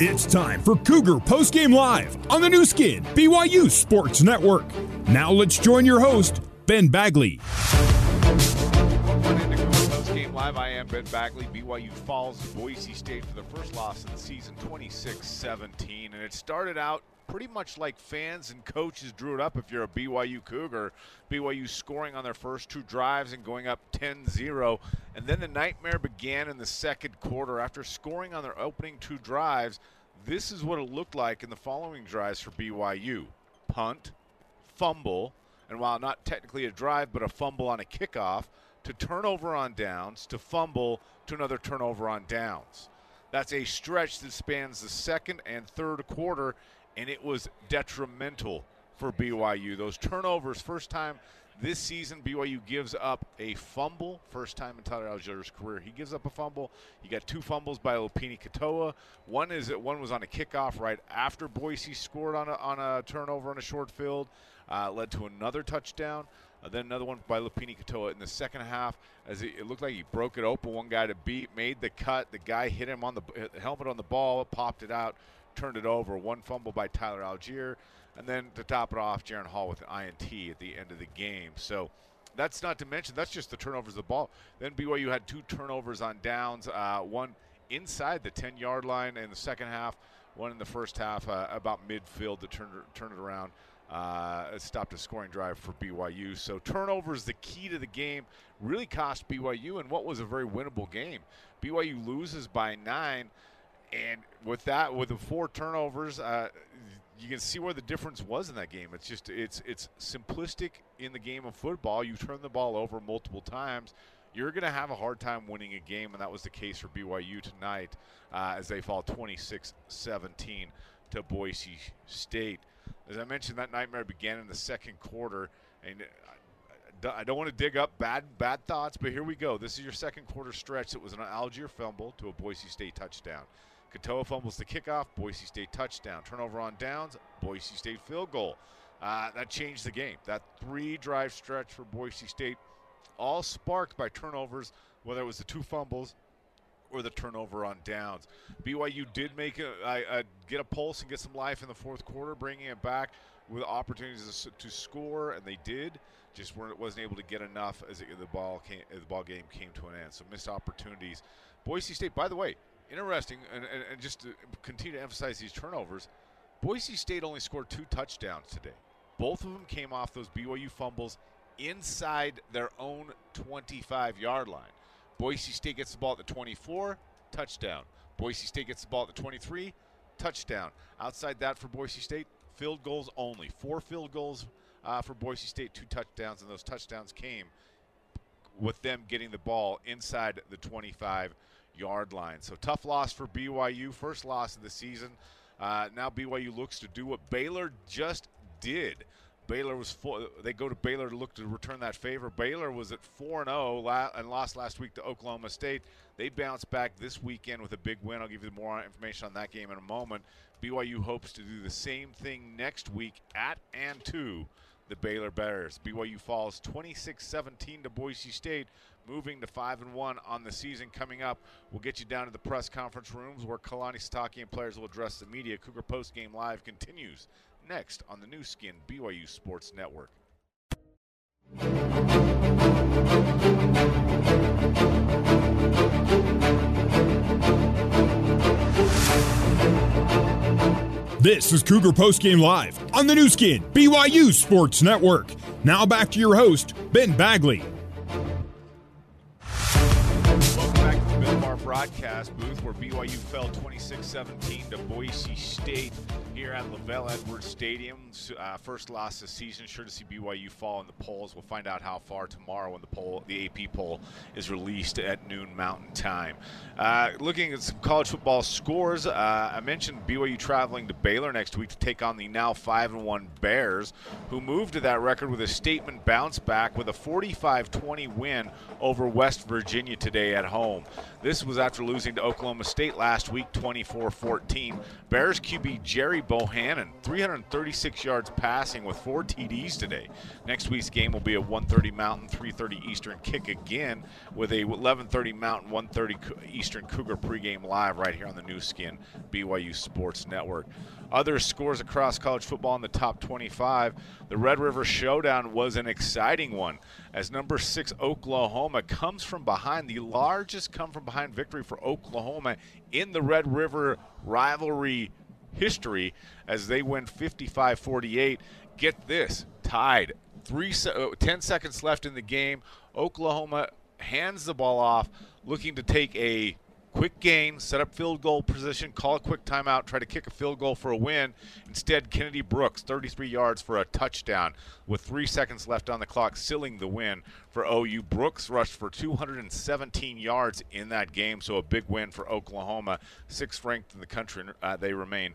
It's time for Cougar Postgame Live on the Nu Skin, BYU Sports Network. Now let's join your host, Ben Bagley. Welcome into Cougar Post Game Live, I am Ben Bagley. BYU falls to Boise State for the first loss of the season, 26-17, and it started out pretty much like fans and coaches drew it up if you're a BYU Cougar. BYU scoring on their first two drives and going up 10-0, and then the nightmare began in the second quarter after scoring on their opening two drives. This is what it looked like in the following drives for BYU. Punt, fumble, and while not technically a drive, but a fumble on a kickoff, to turnover on downs, to fumble, to another turnover on downs. That's a stretch that spans the second and third quarter, and it was detrimental for BYU. Those turnovers, first time this season, BYU gives up a fumble, first time in Tyler Allgeier's career. He gives up a fumble. You got two fumbles by Lopini Katoa. One is that one was on a kickoff right after Boise scored on a, on a turnover on a short field, uh, led to another touchdown. Uh, then another one by Lopini Katoa in the second half, as it, it, looked like he broke it open. One guy to beat, made the cut. The guy hit him on the helmet on the ball, popped it out, turned it over. One fumble by Tyler Allgeier, and then to top it off, Jaren Hall with an INT at the end of the game. So that's not to mention that's just the turnovers of the ball. Then BYU had two turnovers on downs, uh, one inside the 10-yard line in the second half, one in the first half uh, about midfield to turn turn it around uh, stopped a scoring drive for BYU. So turnovers the key to the game. Really cost BYU in what was a very winnable game. BYU loses by nine, and with that, with the four turnovers, uh, you can see where the difference was in that game. It's just it's it's simplistic in the game of football. You turn the ball over multiple times. You're going to have a hard time winning a game, and that was the case for BYU tonight uh, as they fall 26 17 to Boise State. As I mentioned, that nightmare began in the second quarter, and I don't want to dig up bad bad thoughts, but here we go. This is your second quarter stretch. It was an Allgeier fumble to a Boise State touchdown. Katoa fumbles the kickoff, Boise State touchdown. Turnover on downs, Boise State field goal. Uh, that changed the game. That three drive stretch for Boise State, all sparked by turnovers, whether it was the two fumbles or the turnover on downs. BYU did make a, a, a, get a pulse and get some life in the fourth quarter, bringing it back with opportunities to, to score, and they did. Just weren't wasn't able to get enough as it, the ball came, the ball game came to an end. So missed opportunities. Boise State, by the way, interesting, and, and, and just to continue to emphasize these turnovers. Boise State only scored two touchdowns today. Both of them came off those BYU fumbles inside their own 25 yard line. Boise State gets the ball at the 24, touchdown. Boise State gets the ball at the 23, touchdown. Outside that for Boise State, field goals only. Four field goals uh, for Boise State, two touchdowns, and those touchdowns came with them getting the ball inside the 25 yard line. So tough loss for BYU, first loss of the season. Uh, now BYU looks to do what Baylor just did. Baylor was four, they go to Baylor to look to return that favor. Baylor was at 4 0 and lost last week to Oklahoma State. They bounced back this weekend with a big win. I'll give you more information on that game in a moment. BYU hopes to do the same thing next week at and to the Baylor Bears. BYU falls 26-17 to Boise State, moving to 5 and 1 on the season coming up. We'll get you down to the press conference rooms where Kalani Sitake and players will address the media. Cougar Post Game Live continues next on the Nu Skin BYU Sports Network. This is Cougar Post Game Live on the Nu Skin BYU Sports Network. Now back to your host, Ben Bagley. Broadcast booth where BYU fell 26 17 to Boise State here at LaVell Edwards Stadium. Uh, first loss this season. Sure to see BYU fall in the polls. We'll find out how far tomorrow when the poll, the AP poll, is released at noon Mountain Time. Uh, looking at some college football scores, uh, I mentioned BYU traveling to Baylor next week to take on the now five and one Bears, who moved to that record with a statement bounce back with a 45-20 win over West Virginia today at home. This was after losing to Oklahoma State last week, 24-14. Bears QB Gerry Bohanon, 336 yards passing with four TDs today. Next week's game will be a 1:30 Mountain, 3:30 Eastern kick again with a 11:30 Mountain, 1:30 Eastern Cougar pregame live right here on the Nu Skin BYU Sports Network. Other scores across college football in the top 25. The Red River Showdown was an exciting one as number six Oklahoma comes from behind, the largest come from behind victory for Oklahoma in the Red River rivalry history as they win 55 48. Get this tied. Three, uh, 10 seconds left in the game. Oklahoma hands the ball off, looking to take a quick gain, set up field goal position, call a quick timeout, try to kick a field goal for a win. Instead, Kennedy Brooks, 33 yards for a touchdown with three seconds left on the clock, sealing the win for OU. Brooks rushed for 217 yards in that game, so a big win for Oklahoma, sixth ranked in the country. Uh, they remain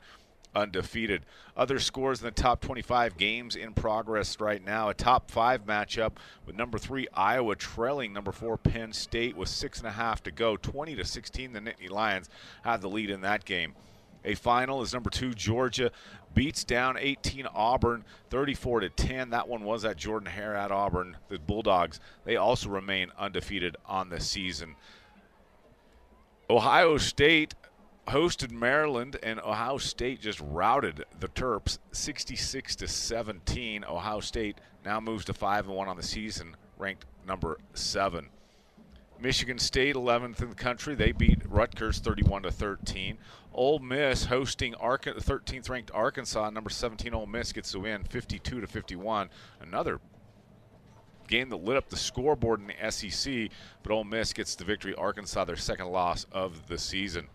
undefeated. Other scores in the top 25 games in progress right now. A top five matchup with number three Iowa trailing number four Penn State with six and a half to go. 20 to 16, the Nittany Lions have the lead in that game. A final is number two Georgia beats down 18 Auburn 34 to 10. That one was at Jordan Hare at Auburn. The Bulldogs they also remain undefeated on the season. Ohio State hosted Maryland, and Ohio State just routed the Terps 66 to 17. Ohio State now moves to five and one on the season, ranked number seven. Michigan State 11th in the country. They beat Rutgers 31 to 13. Ole Miss hosting Ark- 13th ranked Arkansas. Number 17 Ole Miss gets the win 52 to 51. Another game that lit up the scoreboard in the SEC, but Ole Miss gets the victory. Arkansas their second loss of the season.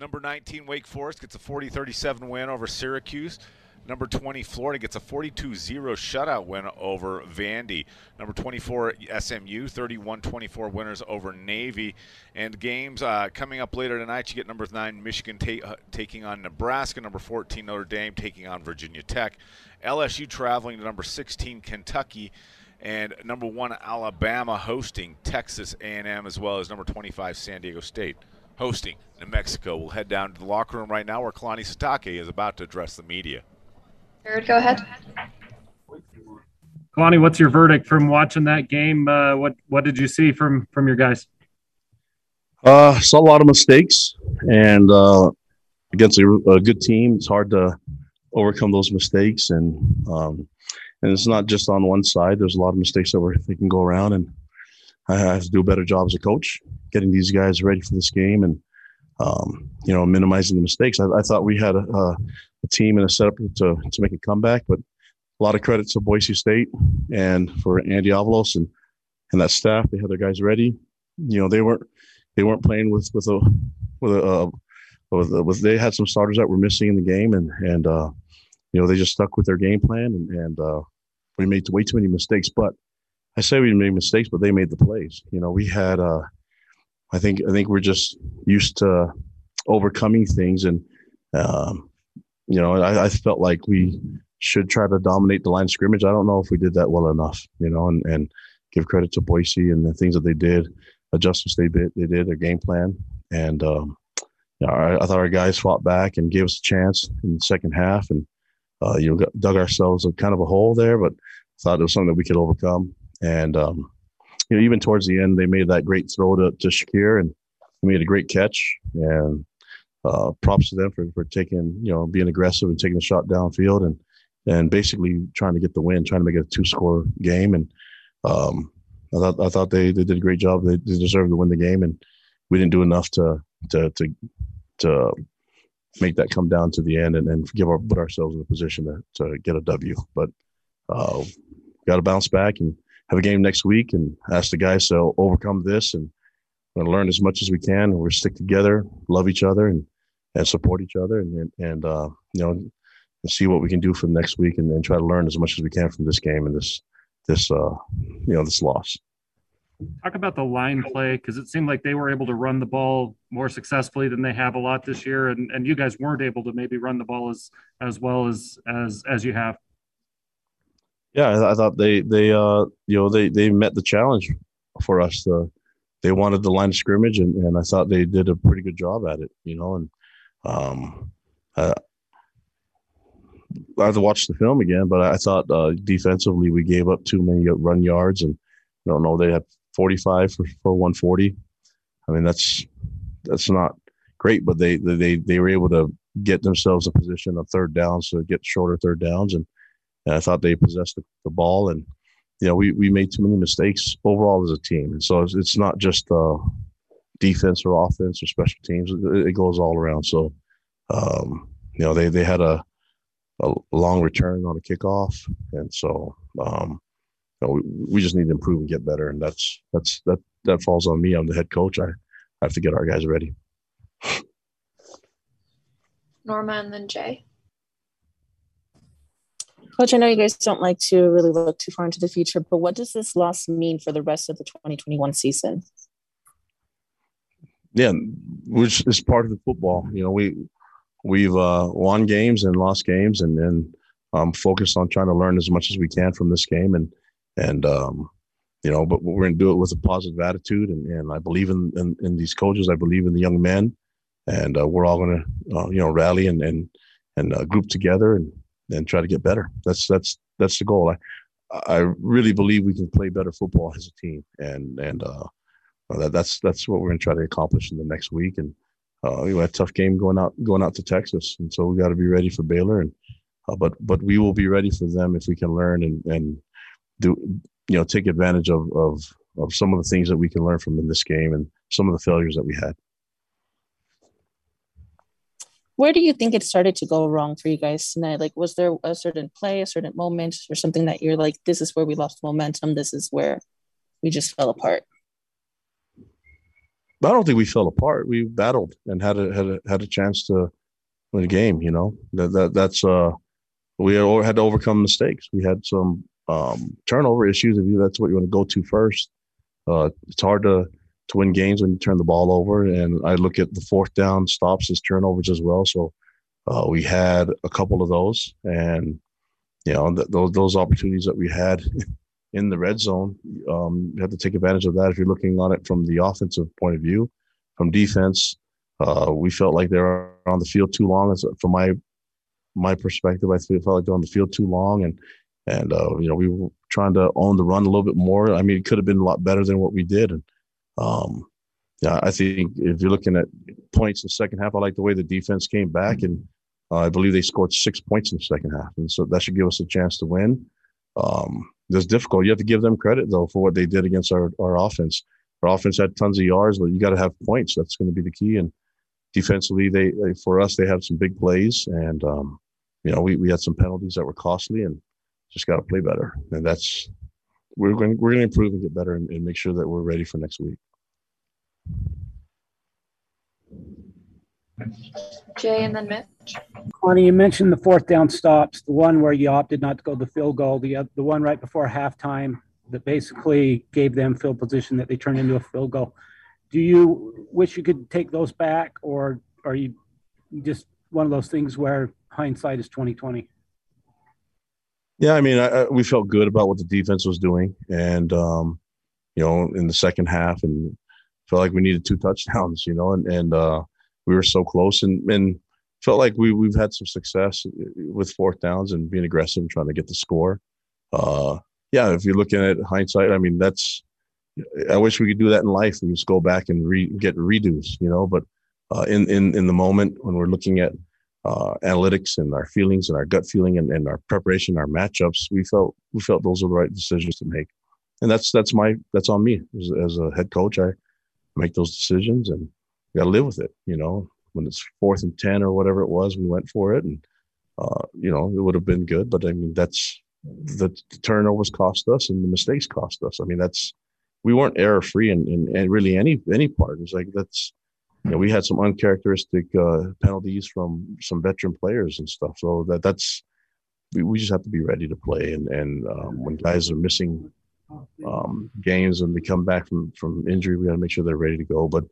Number 19, Wake Forest gets a 40 37 win over Syracuse. Number 20, Florida gets a 42 0 shutout win over Vandy. Number 24, SMU, 31 24 winners over Navy. And games uh, coming up later tonight, you get number 9, Michigan ta- uh, taking on Nebraska. Number 14, Notre Dame taking on Virginia Tech. LSU traveling to number 16, Kentucky. And number 1, Alabama hosting Texas A&M as well as number 25, San Diego State hosting New Mexico. We'll head down to the locker room right now where Kalani Sitake is about to address the media. Jared, go ahead. Kalani, what's your verdict from watching that game? Uh, what what did you see from from your guys? Uh, saw a lot of mistakes, and uh, against a, a, good team, it's hard to overcome those mistakes. And um, and it's not just on one side. There's a lot of mistakes that were they can go around, and I have to do a better job as a coach getting these guys ready for this game and um, you know minimizing the mistakes. I, I thought we had a, a, team and a setup to to make a comeback, but a lot of credit to Boise State and for Andy Avalos and and that staff. They had their guys ready. You know they weren't they weren't playing with with a with a uh, with, with they had some starters that were missing in the game and and uh, you know they just stuck with their game plan and and uh, we made way too many mistakes. But I say we made mistakes, but they made the plays. You know we had. Uh, I think I think we're just used to overcoming things, and um, you know, I, I, felt like we should try to dominate the line of scrimmage. I don't know if we did that well enough, you know, and, and give credit to Boise and the things that they did, adjustments they did, they did their game plan, and um, you know, I, I, thought our guys fought back and gave us a chance in the second half, and uh, you know, dug ourselves a kind of a hole there, but thought it was something that we could overcome, and um, you know, even towards the end, they made that great throw to, to Shakir and made a great catch. And uh, props to them for, for taking, you know, being aggressive and taking the shot downfield and, and basically trying to get the win, trying to make it a two score game. And um, I thought, I thought they, they did a great job. They, they deserved to win the game. And we didn't do enough to, to, to, to make that come down to the end and, and give our, put ourselves in a position to, to get a W. But uh, got to bounce back and, have a game next week and ask the guys to overcome this and learn as much as we can. And we're stick together, love each other, and and support each other, and and uh, you know, and see what we can do for the next week, and, and try to learn as much as we can from this game and this this uh, you know this loss. Talk about the line play because it seemed like they were able to run the ball more successfully than they have a lot this year, and and you guys weren't able to maybe run the ball as as well as as as you have. Yeah, I, thought they they uh you know they they met the challenge for us to they wanted the line of scrimmage, and, and I thought they did a pretty good job at it. You know, and um, I have to watch the film again, but I thought uh, defensively we gave up too many run yards, and I don't know they had 45 for, for 140. I mean that's that's not great, but they they they were able to get themselves a position of third downs to get shorter third downs, and, and I thought they possessed the, the, ball, and you know we we made too many mistakes overall as a team, and so it's, it's not just uh, defense or offense or special teams; it, it goes all around. So um, you know they they had a a long return on a kickoff, and so um, you know, we, we just need to improve and get better, and that's that's that that falls on me. I'm the head coach. I, I have to get our guys ready. Norma and then Jay. Coach, I know you guys don't like to really look too far into the future, but what does this loss mean for the rest of the 2021 season? Yeah, which is part of the football. You know, we we've uh, won games and lost games, and then um, focused on trying to learn as much as we can from this game, and and um, you know, but we're going to do it with a positive attitude, and, and I believe in, in, in these coaches. I believe in the young men, and uh, we're all going to uh, you know rally and and and uh, group together and and try to get better. That's that's that's the goal. I I really believe we can play better football as a team, and and uh, that, that's that's what we're going to try to accomplish in the next week, and uh, we had a tough game going out going out to Texas, and so we got to be ready for Baylor. And uh, but but we will be ready for them if we can learn and and do you know take advantage of of of some of the things that we can learn from in this game and some of the failures that we had. Where do you think it started to go wrong for you guys tonight? Like, was there a certain play, a certain moment, or something that you're like, this is where we lost momentum, this is where we just fell apart? I don't think we fell apart. We battled and had a had a had a chance to win a game. You know that, that that's uh we had to overcome mistakes. We had some um, turnover issues. If you that's what you want to go to first, uh, it's hard to to win games when you turn the ball over. And I look at the fourth down stops as turnovers as well. So uh, we had a couple of those, and you know th- those those opportunities that we had in the red zone. Um, you have to take advantage of that if you're looking on it from the offensive point of view. From defense, uh, we felt like they were on the field too long. As from my my perspective, I felt like they're on the field too long, and and uh, you know we were trying to own the run a little bit more. I mean, it could have been a lot better than what we did. And um, yeah, I think if you're looking at points in the second half, I like the way the defense came back, and uh, I believe they scored six points in the second half, and so that should give us a chance to win. Um, difficult. You have to give them credit though for what they did against our, our offense. Our offense had tons of yards, but you got to have points. That's going to be the key. And defensively, they for us they have some big plays, and um, you know we, we had some penalties that were costly, and just got to play better. And that's we're going we're going to improve and get better, and, and make sure that we're ready for next week. Jay and then Mitch. Connie, you mentioned the fourth down stops, the one where you opted not to go the field goal, the uh, the one right before halftime that basically gave them field position that they turned into a field goal. Do you wish you could take those back, or are you just one of those things where hindsight is twenty twenty? Yeah, I mean, I, I, we felt good about what the defense was doing, and um, you know, in the second half, and felt like we needed two touchdowns, you know, and and uh, we were so close, and and felt like we we've had some success with fourth downs and being aggressive and trying to get the score. Uh, yeah, if you're looking at hindsight, I mean that's. I wish we could do that in life. We just go back and re, get redos, you know. But uh, in in in the moment when we're looking at uh, analytics and our feelings and our gut feeling and, and our preparation, our matchups, we felt we felt those were the right decisions to make, and that's that's my that's on me as, as a head coach. I make those decisions and got to live with it, you know when it's fourth and 10 or whatever it was, we went for it. And, uh, you know, it would have been good. But I mean, that's the, the turnovers cost us and the mistakes cost us. I mean, that's, we weren't error free in, in, in, really any, any part. It's like, that's, you know, we had some uncharacteristic uh, penalties from some veteran players and stuff. So that that's, we, we just have to be ready to play. And, and um, when guys are missing um, games and they come back from, from injury, we got to make sure they're ready to go. But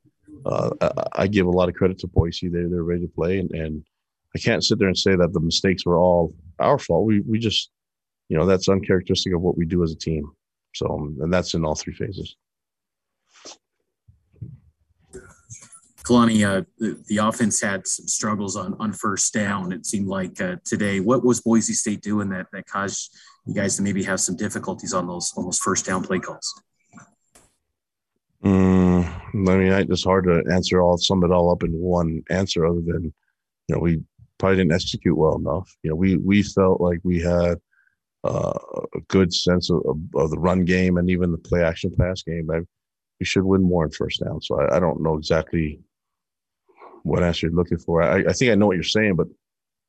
uh, I, I, give a lot of credit to Boise. They they're ready to play, and, and I can't sit there and say that the mistakes were all our fault. We we just, you know, that's uncharacteristic of what we do as a team. So, and that's in all three phases. Kalani, uh, the, the, offense had some struggles on, on first down. It seemed like uh, today. What was Boise State doing that that caused you guys to maybe have some difficulties on those on those first down play calls? Mm, I mean, it's hard to answer all sum it all up in one answer, other than you know we probably didn't execute well enough. You know, we we felt like we had uh, a good sense of, of, of, the run game and even the play action pass game. I, we should win more in first down. So I, I don't know exactly what answer you're looking for. I, I think I know what you're saying, but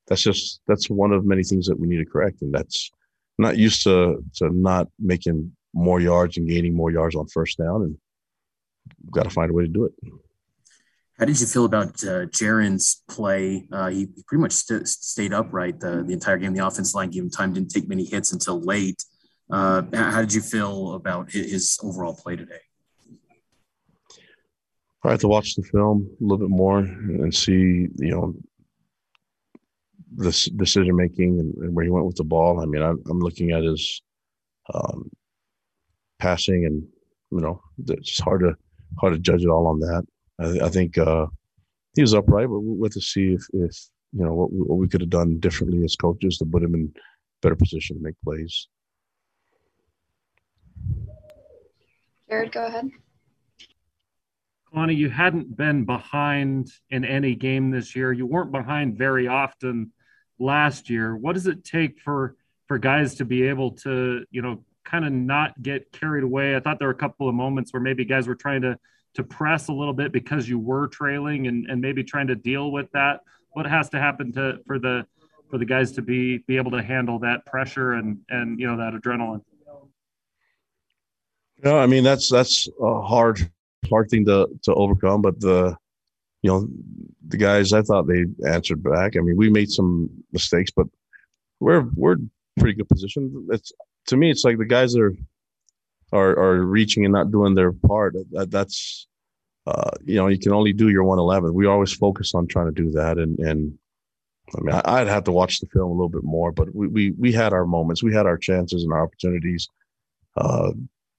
that's just that's one of many things that we need to correct, and that's not used to to not making more yards and gaining more yards on first down, and got to find a way to do it. How did you feel about uh, Jaren's play? Uh, he pretty much st- stayed upright the, the entire game. The offense line gave him time, didn't take many hits until late. Uh, how did you feel about his overall play today? I have to watch the film a little bit more and see, you know, this decision making and, and, where he went with the ball. I mean, I'm, I'm looking at his um, passing, and you know, it's hard to hard to judge it all on that. I, I think uh, he was upright, but we'll have to see if, if you know what, what we could have done differently as coaches to put him in better position to make plays. Jared, go ahead. Kalani, you hadn't been behind in any game this year. You weren't behind very often last year. What does it take for for guys to be able to, you know, kind of not get carried away? I thought there were a couple of moments where maybe guys were trying to to press a little bit because you were trailing and, and maybe trying to deal with that. What has to happen to for the for the guys to be be able to handle that pressure and and you know that adrenaline? Yeah, I mean that's that's a hard hard thing to to overcome. But the you know the guys, I thought they answered back. I mean, we made some mistakes, but we're we're pretty good position. It's to me, it's like the guys are are, are reaching and not doing their part. That, that's uh, you know you can only do your 111. We always focus on trying to do that, and and I mean I, would have to watch the film a little bit more, but we we we had our moments, we had our chances and our opportunities. Uh,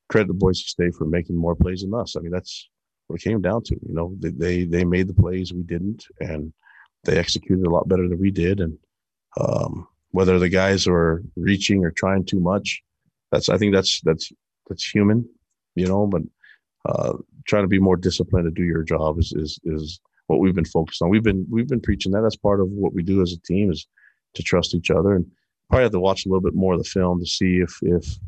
credit the Boise State for making more plays than us. I mean, that's what it came down to. You know, they they made the plays, we didn't, and they executed a lot better than we did. And um, whether the guys were reaching or trying too much, that's I think that's that's that's human, you know. But uh, trying to be more disciplined to do your job is is is what we've been focused on. We've been we've been preaching that. That's part of what we do as a team is to trust each other and probably have to watch a little bit more of the film to see if if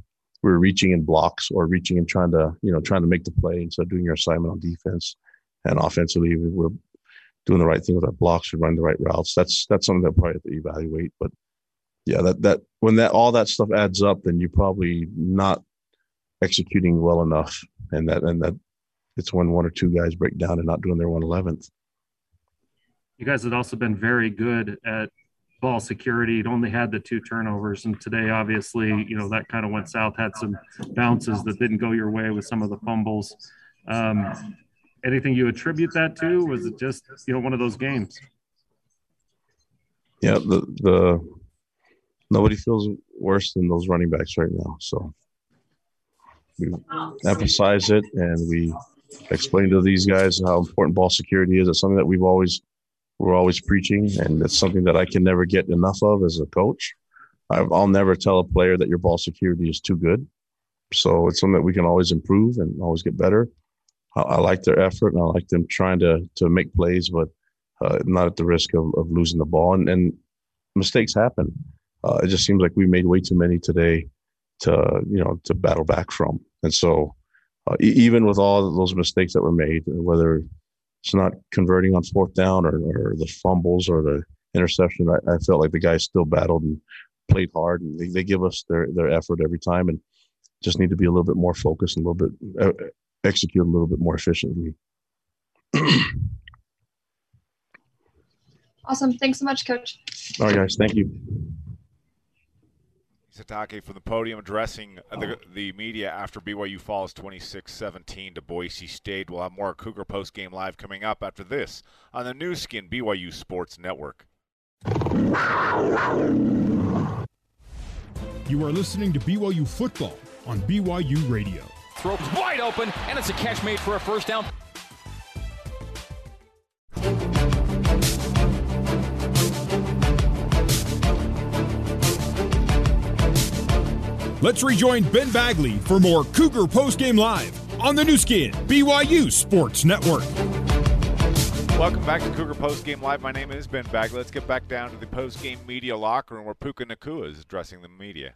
we were reaching in blocks or reaching and trying to, you know, trying to make the play instead of doing your assignment on defense. And offensively, we were doing the right thing with our blocks and running the right routes. That's that's something that probably have to evaluate. But yeah, that that when that all that stuff adds up, then you're probably not executing well enough, and that and that it's when one or two guys break down and not doing their one eleventh. You guys had also been very good at ball security. It only had the two turnovers, and today, obviously, you know that kind of went south. Had some bounces that didn't go your way with some of the fumbles. Um, anything you attribute that to? Was it just you know one of those games? Yeah, the the nobody feels worse than those running backs right now. So we emphasize it and we explain to these guys how important ball security is. It's something that we've always we're always preaching, and it's something that I can never get enough of as a coach. I'll never tell a player that your ball security is too good. So it's something that we can always improve and always get better. I, I like their effort and I like them trying to to make plays, but uh, not at the risk of, of losing the ball. And, and mistakes happen. Uh, it just seems like we made way too many today to you know to battle back from. And so uh, even with all those mistakes that were made, whether it's not converting on fourth down or, or the fumbles or the interception. I, I, felt like the guys still battled and played hard, and they, they, give us their their effort every time, and just need to be a little bit more focused and a little bit uh, execute a little bit more efficiently. awesome. Thanks so much, Coach. All right, guys. Thank you. Sitake from the podium addressing the, oh. the media after BYU falls 26-17 to Boise State. We'll have more Cougar Post Game Live coming up after this on the Nu Skin BYU Sports Network. You are listening to BYU Football on BYU Radio. Throws wide open, and it's a catch made for a first down. Let's rejoin Ben Bagley for more Cougar Postgame Live on the Nu Skin, BYU Sports Network. Welcome back to Cougar Postgame Live. My name is Ben Bagley. Let's get back down to the postgame media locker room where Puka Nacua is addressing the media.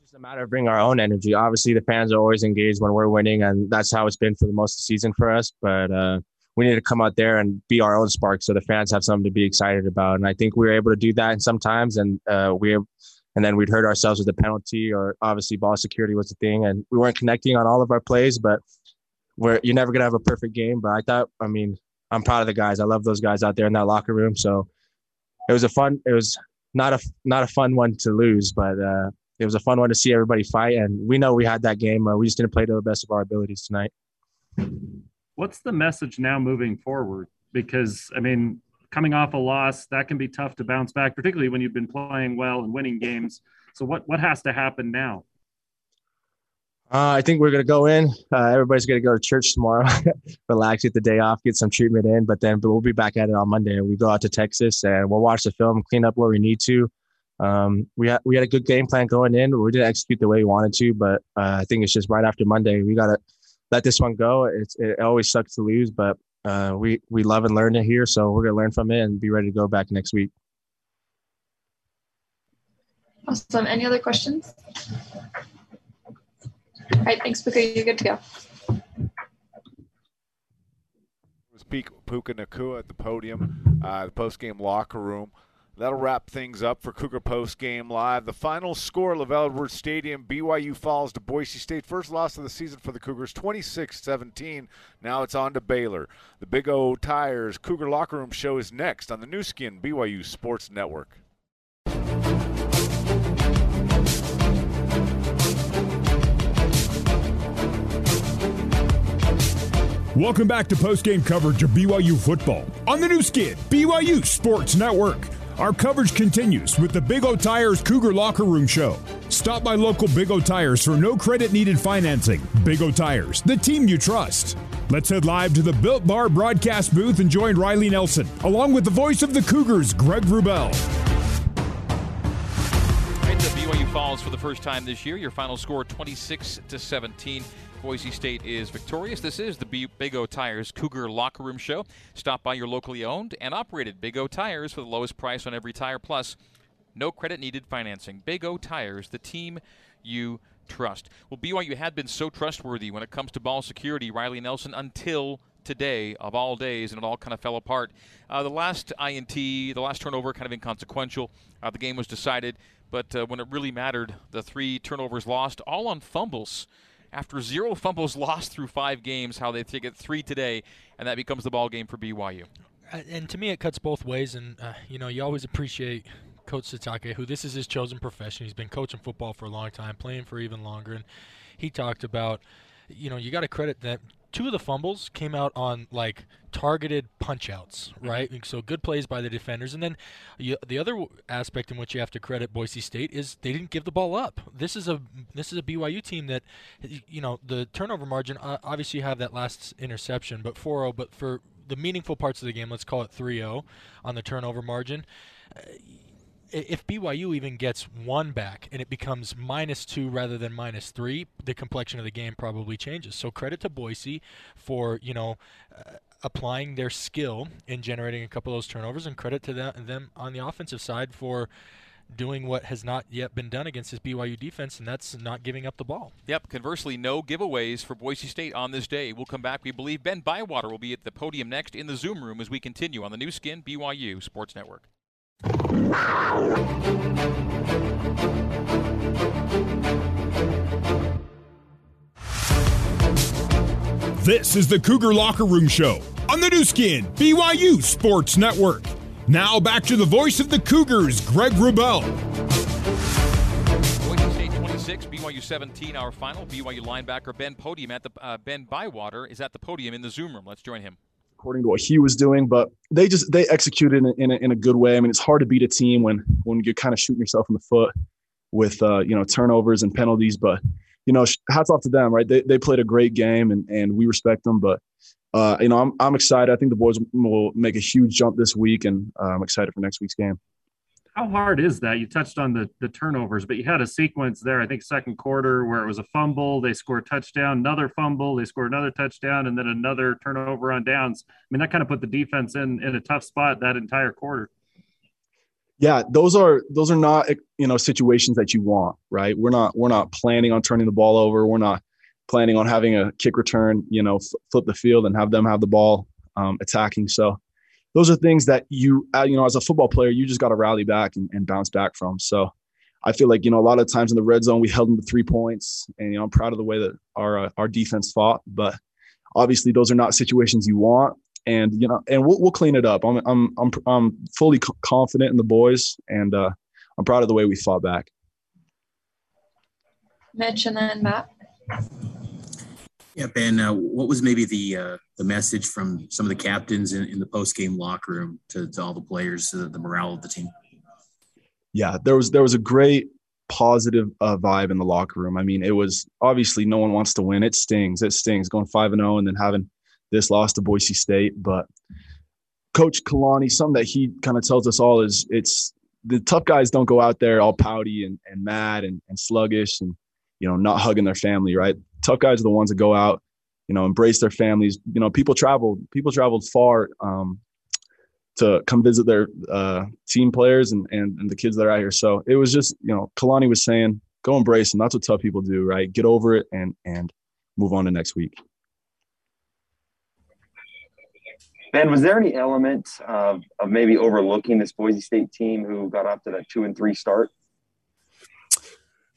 It's just a matter of bringing our own energy. Obviously, the fans are always engaged when we're winning, and that's how it's been for the most of the season for us. But uh, we need to come out there and be our own spark, so the fans have something to be excited about. And I think we were able to do that sometimes, and uh, we and then we'd hurt ourselves with a penalty, or obviously ball security was the thing, and we weren't connecting on all of our plays. But we're you're never gonna have a perfect game. But I thought, I mean, I'm proud of the guys. I love those guys out there in that locker room. So it was a fun. It was not a not a fun one to lose, but uh, it was a fun one to see everybody fight. And we know we had that game. Uh, we just didn't play to the best of our abilities tonight. What's the message now moving forward? Because I mean, coming off a loss, that can be tough to bounce back, particularly when you've been playing well and winning games. So what what has to happen now? Uh, I think we're gonna go in. Uh, everybody's gonna go to church tomorrow, relax, get the day off, get some treatment in. But then, but we'll be back at it on Monday. We go out to Texas and we'll watch the film, clean up where we need to. Um, we had we had a good game plan going in. We didn't execute the way we wanted to, but uh, I think it's just right after Monday. We gotta let this one go. It's, it always sucks to lose, but uh, we we love and learn it here, so we're gonna learn from it and be ready to go back next week. Awesome. Any other questions? All right, thanks, Puka. You're good to go. It Speak Puka Nacua at the podium, uh, the post-game locker room. That'll wrap things up for Cougar Post Game Live. The final score, LaVell Edwards Stadium, BYU falls to Boise State. First loss of the season for the Cougars, 26-17. Now it's on to Baylor. The Big O Tires Cougar Locker Room Show is next on the Nu Skin BYU Sports Network. Welcome back to post-game coverage of BYU football on the Nu Skin, BYU Sports Network. Our coverage continues with the Big O Tires Cougar Locker Room Show. Stop by local Big O Tires for no credit needed financing. Big O Tires, the team you trust. Let's head live to the Built Bar broadcast booth and join Riley Nelson, along with the voice of the Cougars, Greg Wrubell. Right BYU Falls for the first time this year. Your final score 26 to 17. Boise State is victorious. This is the Big O Tires Cougar Locker Room Show. Stop by your locally owned and operated Big O Tires for the lowest price on every tire, plus no credit needed financing. Big O Tires, the team you trust. Well, BYU had been so trustworthy when it comes to ball security, Riley Nelson, until today of all days, and it all kind of fell apart. Uh, the last INT, the last turnover, kind of inconsequential. Uh, the game was decided, but uh, when it really mattered, the three turnovers lost, all on fumbles after zero fumbles lost through five games, how they take it three today, and that becomes the ball game for BYU. Uh, and to me, it cuts both ways. And uh, you know, you always appreciate Coach Sitake, who this is his chosen profession. He's been coaching football for a long time, playing for even longer, and he talked about, you know, you got to credit that two of the fumbles came out on like targeted punchouts, mm-hmm. right? Mm-hmm. So good plays by the defenders, and then you, the other aspect in which you have to credit Boise State is they didn't give the ball up. This is a this is a BYU team that, you know, the turnover margin. Uh, obviously, you have that last interception, but 4-0. But for the meaningful parts of the game, let's call it 3-0 on the turnover margin. Uh, if BYU even gets one back and it becomes minus two rather than minus three, the complexion of the game probably changes. So credit to Boise for you know uh, applying their skill in generating a couple of those turnovers, and credit to them, them on the offensive side for doing what has not yet been done against this BYU defense, and that's not giving up the ball. Yep. Conversely, no giveaways for Boise State on this day. We'll come back. We believe Ben Bywater will be at the podium next in the Zoom room as we continue on the Nu Skin BYU Sports Network. This is the Cougar Locker Room Show on the Nu Skin, BYU Sports Network. Now back to the voice of the Cougars, Greg Wrubell. Boise State 26, BYU 17, our final. BYU linebacker Ben Podium at the uh, Ben Bywater is at the podium in the Zoom room. Let's join him according to what he was doing. But they just they executed in, in a, in a good way. I mean, it's hard to beat a team when when you're kind of shooting yourself in the foot with uh, you know turnovers and penalties. But you know, hats off to them, right? They they played a great game, and and we respect them. But uh, you know, I'm I'm excited. I think the boys will make a huge jump this week, and uh, I'm excited for next week's game. How hard is that? You touched on the the turnovers, but you had a sequence there. I think second quarter where it was a fumble, they score a touchdown, another fumble, they score another touchdown, and then another turnover on downs. I mean, that kind of put the defense in in a tough spot that entire quarter. Yeah, those are those are not you know situations that you want, right? We're not we're not planning on turning the ball over. We're not planning on having a kick return, you know, flip the field and have them have the ball um, attacking. So those are things that you, uh, you know, as a football player, you just got to rally back and, and, bounce back from. So I feel like, you know, a lot of times in the red zone, we held them to three points and, you know, I'm proud of the way that our, uh, our defense fought, but obviously those are not situations you want. And, you know, and we'll, we'll clean it up. I'm, I'm, I'm, I'm fully confident in the boys and uh, I'm proud of the way we fought back. Mitch and then Matt. Yeah, Ben, uh, what was maybe the uh, the message from some of the captains in, in the post game locker room to, to all the players, uh, the morale of the team? Yeah, there was there was a great positive uh, vibe in the locker room. I mean, it was obviously no one wants to win. It stings. It stings going five and zero oh and then having this loss to Boise State. But Coach Kalani, something that he kind of tells us all is it's the tough guys don't go out there all pouty and, and mad and, and sluggish and you know not hugging their family. Right, tough guys are the ones that go out, you know, embrace their families. You know, people traveled, people traveled far um, to come visit their uh, team players and, and, and the kids that are out here. So it was just, you know, Kalani was saying, go embrace them. That's what tough people do, right? Get over it and and move on to next week. Ben, was there any element of, of maybe overlooking this Boise State team who got off to that two and three start?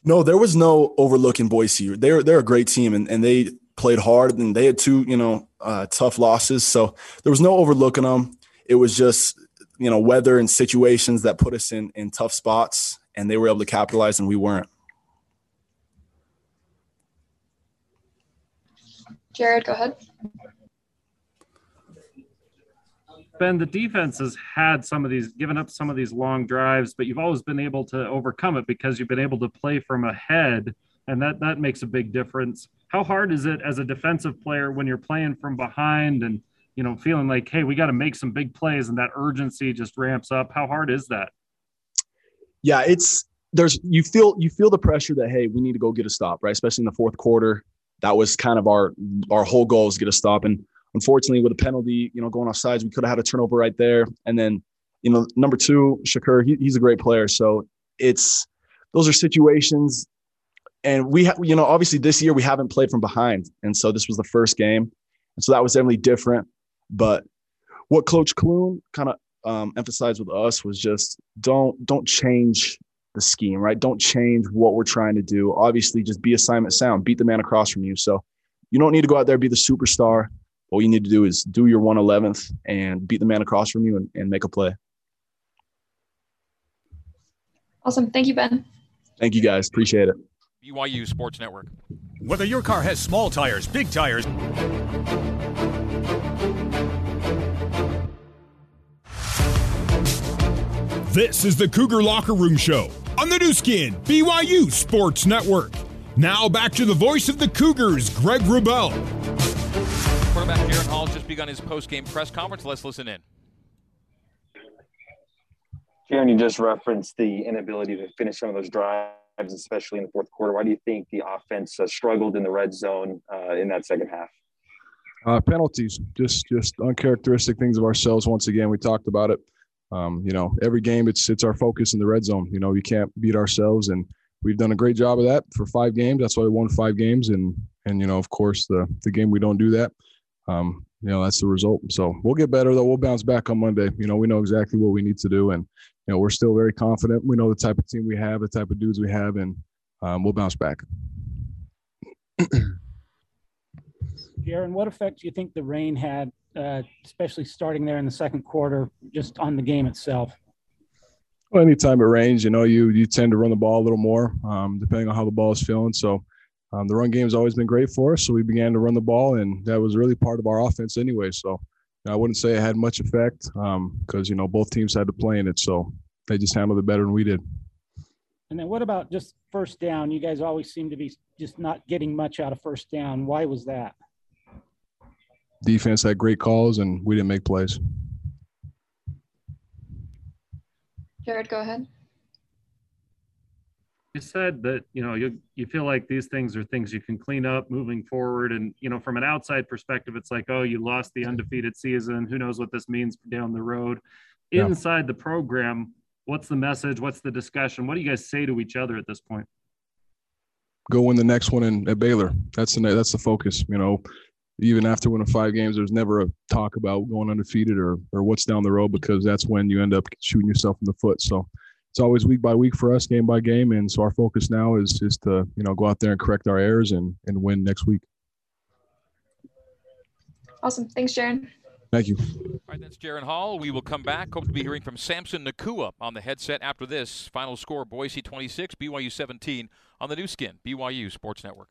No, there was no overlooking Boise. They're they're a great team and, and they played hard and they had two, you know, uh, tough losses. So there was no overlooking them. It was just, you know, weather and situations that put us in in tough spots and they were able to capitalize and we weren't. Jared, go ahead. Ben, the defense has had some of these, given up some of these long drives, but you've always been able to overcome it because you've been able to play from ahead, and that that makes a big difference. How hard is it as a defensive player when you're playing from behind and you know feeling like, hey, we got to make some big plays, and that urgency just ramps up? How hard is that? Yeah, it's there's you feel you feel the pressure that hey, we need to go get a stop, right? Especially in the fourth quarter. That was kind of our our whole goal is get a stop and Unfortunately, with a penalty, you know, going off sides, we could have had a turnover right there. And then, you know, number two, Shakir, he, he's a great player. So it's those are situations. And we, ha- you know, obviously this year we haven't played from behind, and so this was the first game, and so that was definitely different. But what Coach Kloon kind of um, emphasized with us was just don't don't change the scheme, right? Don't change what we're trying to do. Obviously, just be assignment sound, beat the man across from you. So you don't need to go out there be the superstar all you need to do is do your 111th and beat the man across from you and, and make a play. Awesome. Thank you, Ben. Thank you, guys. Appreciate it. BYU Sports Network. Whether your car has small tires, big tires, This is the Cougar Locker Room Show on the Nu Skin, BYU Sports Network. Now back to the voice of the Cougars, Greg Wrubell. Quarterback Jaren Hall just begun his post-game press conference. Let's listen in. Jaren, you just referenced the inability to finish some of those drives, especially in the fourth quarter. Why do you think the offense uh, struggled in the red zone uh, in that second half? Uh, penalties, just just uncharacteristic things of ourselves. Once again, we talked about it. Um, you know, every game it's it's our focus in the red zone. You know, we can't beat ourselves, and we've done a great job of that for five games. That's why we won five games, and and you know, of course, the the game we don't do that um, you know, that's the result. So we'll get better though. We'll bounce back on Monday. You know, we know exactly what we need to do, and you know, we're still very confident. We know the type of team we have, the type of dudes we have, and um, we'll bounce back. Jaren, what effect do you think the rain had, uh, especially starting there in the second quarter, just on the game itself? Well, anytime it rains, you know, you you tend to run the ball a little more, um, depending on how the ball is feeling. So um, the run game has always been great for us, so we began to run the ball, and that was really part of our offense anyway. So I wouldn't say it had much effect because um, you know both teams had to play in it, so they just handled it better than we did. And then what about just first down? You guys always seem to be just not getting much out of first down. Why was that? Defense had great calls, and we didn't make plays. Jared, go ahead. You said that you know you you feel like these things are things you can clean up moving forward, and you know from an outside perspective, it's like oh you lost the undefeated season. Who knows what this means down the road? Yeah. Inside the program, what's the message? What's the discussion? What do you guys say to each other at this point? Go win the next one in, at Baylor. That's the that's the focus. You know, even after winning five games, there's never a talk about going undefeated or or what's down the road because that's when you end up shooting yourself in the foot. So it's always week by week for us, game by game, and so our focus now is is to you know go out there and correct our errors and and win next week. Awesome. Thanks, Jaron. Thank you. All right, that's Jaron Hall. We will come back. Hope to be hearing from Samson Nacua on the headset after this. Final score Boise 26, BYU 17 on the Nu Skin, BYU Sports Network.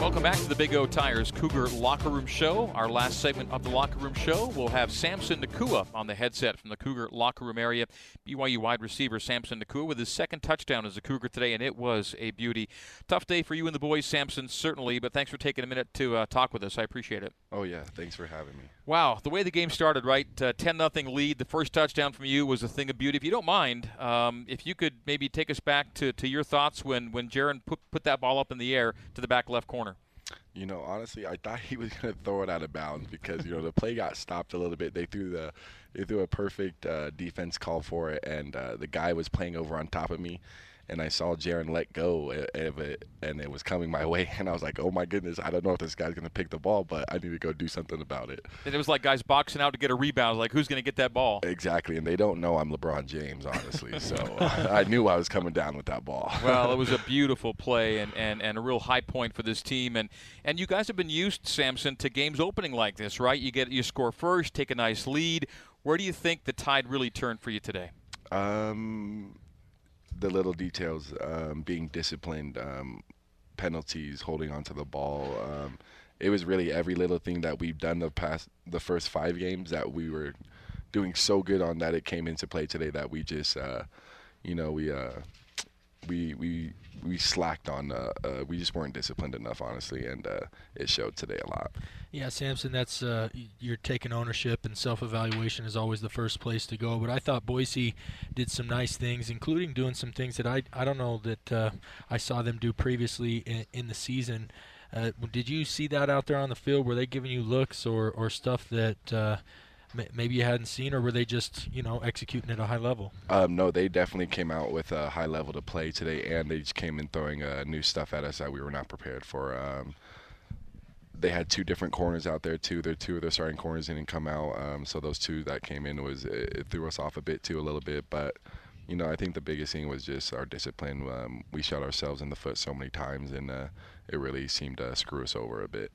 Welcome back to the Big O Tires Cougar Locker Room Show. Our last segment of the Locker Room Show, we'll have Samson Nacua on the headset from the Cougar Locker Room area. BYU wide receiver Samson Nacua with his second touchdown as a Cougar today, and it was a beauty. Tough day for you and the boys, Samson, certainly, but thanks for taking a minute to uh, talk with us. I appreciate it. Oh yeah, thanks for having me. Wow, the way the game started, right? Uh, Ten nothing lead. The first touchdown from you was a thing of beauty. If you don't mind, um, if you could maybe take us back to, to your thoughts when when Jaron put put that ball up in the air to the back left corner. You know, honestly, I thought he was going to throw it out of bounds because you know the play got stopped a little bit. They threw the they threw a perfect uh, defense call for it, and uh, the guy was playing over on top of me. And I saw Jaron let go of it, and it was coming my way. And I was like, "Oh my goodness! I don't know if this guy's gonna pick the ball, but I need to go do something about it." And it was like guys boxing out to get a rebound. Like, who's going to get that ball? Exactly, and they don't know I'm LeBron James, honestly. so I knew I was coming down with that ball. well, it was a beautiful play and, and, and a real high point for this team. And, and you guys have been used, Samson, to games opening like this, right? You get you score first, take a nice lead. Where do you think the tide really turned for you today? Um, the little details, um, being disciplined, um, penalties, holding onto the ball. Um, it was really every little thing that we've done the past, the first five games that we were doing so good on that it came into play today that we just, uh, you know, we, uh, we, we, we slacked on. Uh, uh, we just weren't disciplined enough, honestly, and uh, it showed today a lot. Yeah, Samson, that's uh, you're taking ownership, and self-evaluation is always the first place to go. But I thought Boise did some nice things, including doing some things that I I don't know that uh, I saw them do previously in, in the season. Uh, did you see that out there on the field? Were they giving you looks or or stuff that? Maybe you hadn't seen, or were they just you know executing at a high level? Um, no, they definitely came out with a high level to play today, and they just came in throwing uh, new stuff at us that we were not prepared for. Um, they had two different corners out there too. Their two of their starting corners didn't come out, um, so those two that came in was it, it, threw us off a bit too, a little bit. But you know, I think the biggest thing was just our discipline. Um, we shot ourselves in the foot so many times, and uh, it really seemed to screw us over a bit.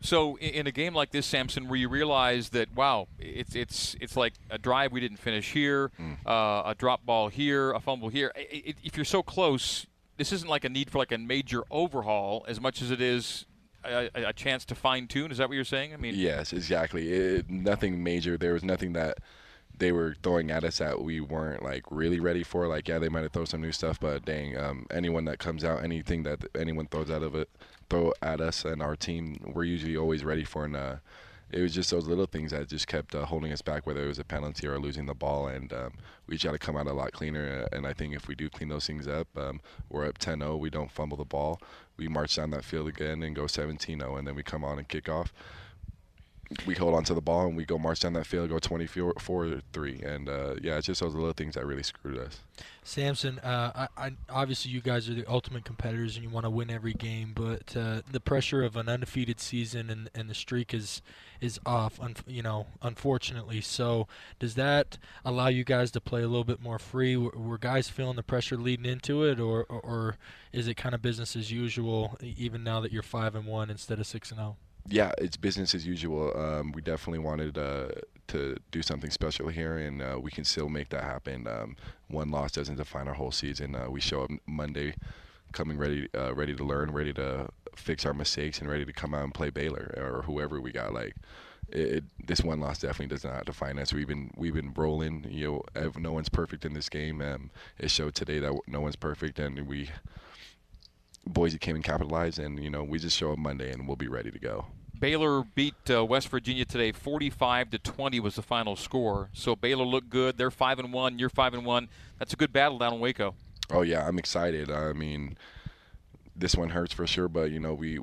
So in a game like this, Samson, where you realize that wow, it's it's it's like a drive we didn't finish here, mm. uh, a drop ball here, a fumble here. It, it, if you're so close, this isn't like a need for like a major overhaul as much as it is a, a chance to fine tune. Is that what you're saying? I mean, yes, exactly. It, nothing major. There was nothing that they were throwing at us that we weren't like really ready for. Like, yeah, they might have thrown some new stuff, but dang, um, anyone that comes out, anything that anyone throws out of it, throw at us and our team, we're usually always ready for. And uh, it was just those little things that just kept uh, holding us back, whether it was a penalty or losing the ball. And um, we just got to come out a lot cleaner. And I think if we do clean those things up, um, we're up 10-0. We don't fumble the ball. We march down that field again and go 17-0, and then we come on and kick off we hold on to the ball and we go march down that field, go 24 3. And uh, yeah, it's just those little things that really screwed us. Samson, uh, I, I, obviously you guys are the ultimate competitors and you want to win every game, but uh, the pressure of an undefeated season and, and the streak is is off, un, you know, unfortunately. So does that allow you guys to play a little bit more free? Were, were guys feeling the pressure leading into it, or, or, or is it kind of business as usual, even now that you're five and one instead of six and zero? Oh? Yeah, it's business as usual. Um, we definitely wanted uh, to do something special here, and uh, we can still make that happen. Um, one loss doesn't define our whole season. Uh, we show up Monday, coming ready, uh, ready to learn, ready to fix our mistakes, and ready to come out and play Baylor or whoever we got. Like, it, this one loss definitely does not define us. We've been we've been rolling. You know, no one's perfect in this game. Um, it showed today that no one's perfect, and we Boise came and capitalized, and you know we just show up Monday and we'll be ready to go. Baylor beat uh, West Virginia today, 45 to 20 was the final score. So Baylor looked good. They're five and one. You're five and one. That's a good battle down in Waco. Oh yeah, I'm excited. I mean, this one hurts for sure, but you know we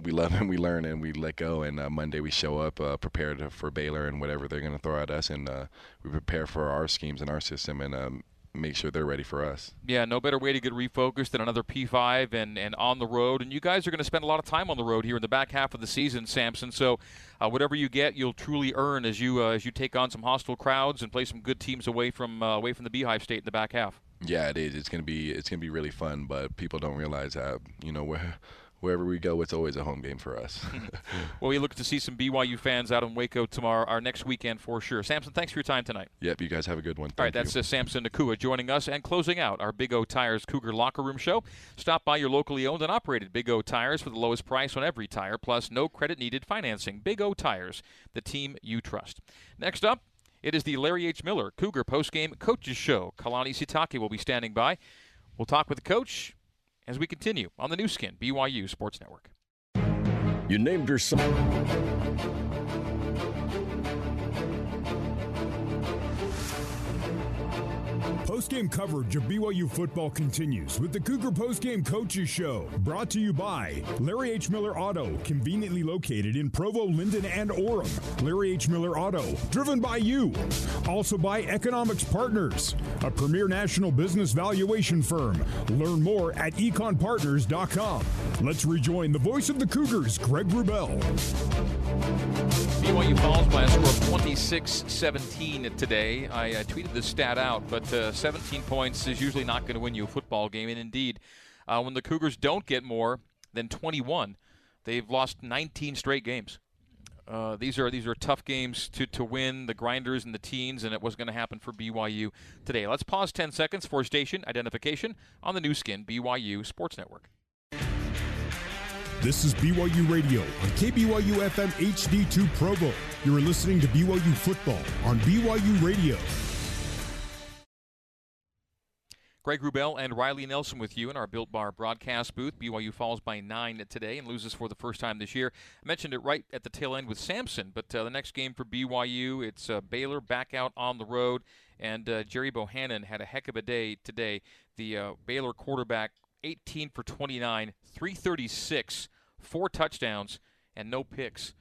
we love and we learn and we let go. And uh, Monday we show up uh, prepared for Baylor and whatever they're going to throw at us, and uh, we prepare for our schemes and our system and um, make sure they're ready for us. Yeah, no better way to get refocused than another P5 and, and on the road. And you guys are going to spend a lot of time on the road here in the back half of the season, Samson. So uh, whatever you get, you'll truly earn as you uh, as you take on some hostile crowds and play some good teams away from uh, away from the Beehive State in the back half. Yeah, it is. It's gonna be it's gonna be really fun, but people don't realize that you know where wherever we go, it's always a home game for us. well, we look to see some BYU fans out in Waco tomorrow, our next weekend for sure. Samson, thanks for your time tonight. Yep, you guys have a good one. Thank All right, that's uh, Samson Nacua joining us and closing out our Big O Tires Cougar Locker Room show. Stop by your locally owned and operated Big O Tires for the lowest price on every tire, plus no credit needed financing. Big O Tires, the team you trust. Next up, it is the Larry H. Miller Cougar postgame coaches show. Kalani Sitake will be standing by. We'll talk with the coach as we continue on the Nu Skin, BYU Sports Network. You named her son. Postgame coverage of BYU football continues with the Cougar Postgame Coaches Show, brought to you by Larry H. Miller Auto, conveniently located in Provo, Lindon, and Orem. Larry H. Miller Auto, driven by you. Also by Economics Partners, a premier national business valuation firm. Learn more at econpartners.com. Let's rejoin the voice of the Cougars, Greg Wrubell. BYU falls by a score of 26 17 today. I tweeted the stat out, but uh, 17 points is usually not going to win you a football game. And indeed, uh, when the Cougars don't get more than 21, they've lost 19 straight games. Uh, these are these are tough games to, to win the grinders and the teens, and it was going to happen for BYU today. Let's pause 10 seconds for station identification on the Nu Skin BYU Sports Network. This is BYU Radio on KBYU FM HD2 Provo. You're listening to BYU Football on BYU Radio. Greg Wrubell and Riley Nelson with you in our Built Bar broadcast booth. BYU falls by nine today and loses for the first time this year. I mentioned it right at the tail end with Samson, but uh, the next game for BYU, it's uh, Baylor back out on the road, and uh, Gerry Bohanon had a heck of a day today. The uh, Baylor quarterback, 18 for 29, 336, four touchdowns, and no picks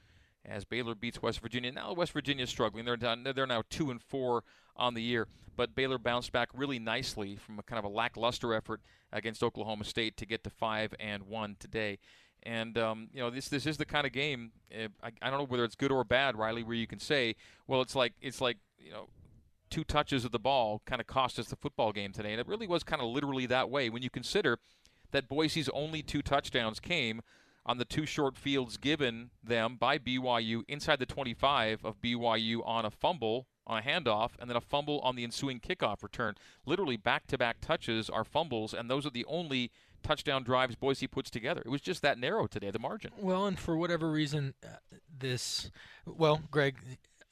as Baylor beats West Virginia. Now West Virginia is struggling. They're down, they're now two and four on the year, but Baylor bounced back really nicely from a kind of a lackluster effort against Oklahoma State to get to five and one today. And um, you know this this is the kind of game uh, I, I don't know whether it's good or bad, Riley, where you can say, well, it's like it's like you know two touches of the ball kind of cost us the football game today, and it really was kind of literally that way when you consider that Boise's only two touchdowns came on the two short fields given them by BYU inside the 25 of BYU on a fumble on a handoff and then a fumble on the ensuing kickoff return. Literally back to back touches are fumbles, and those are the only touchdown drives Boise puts together. It was just that narrow today, the margin. Well, and for whatever reason, uh, this, well, Greg,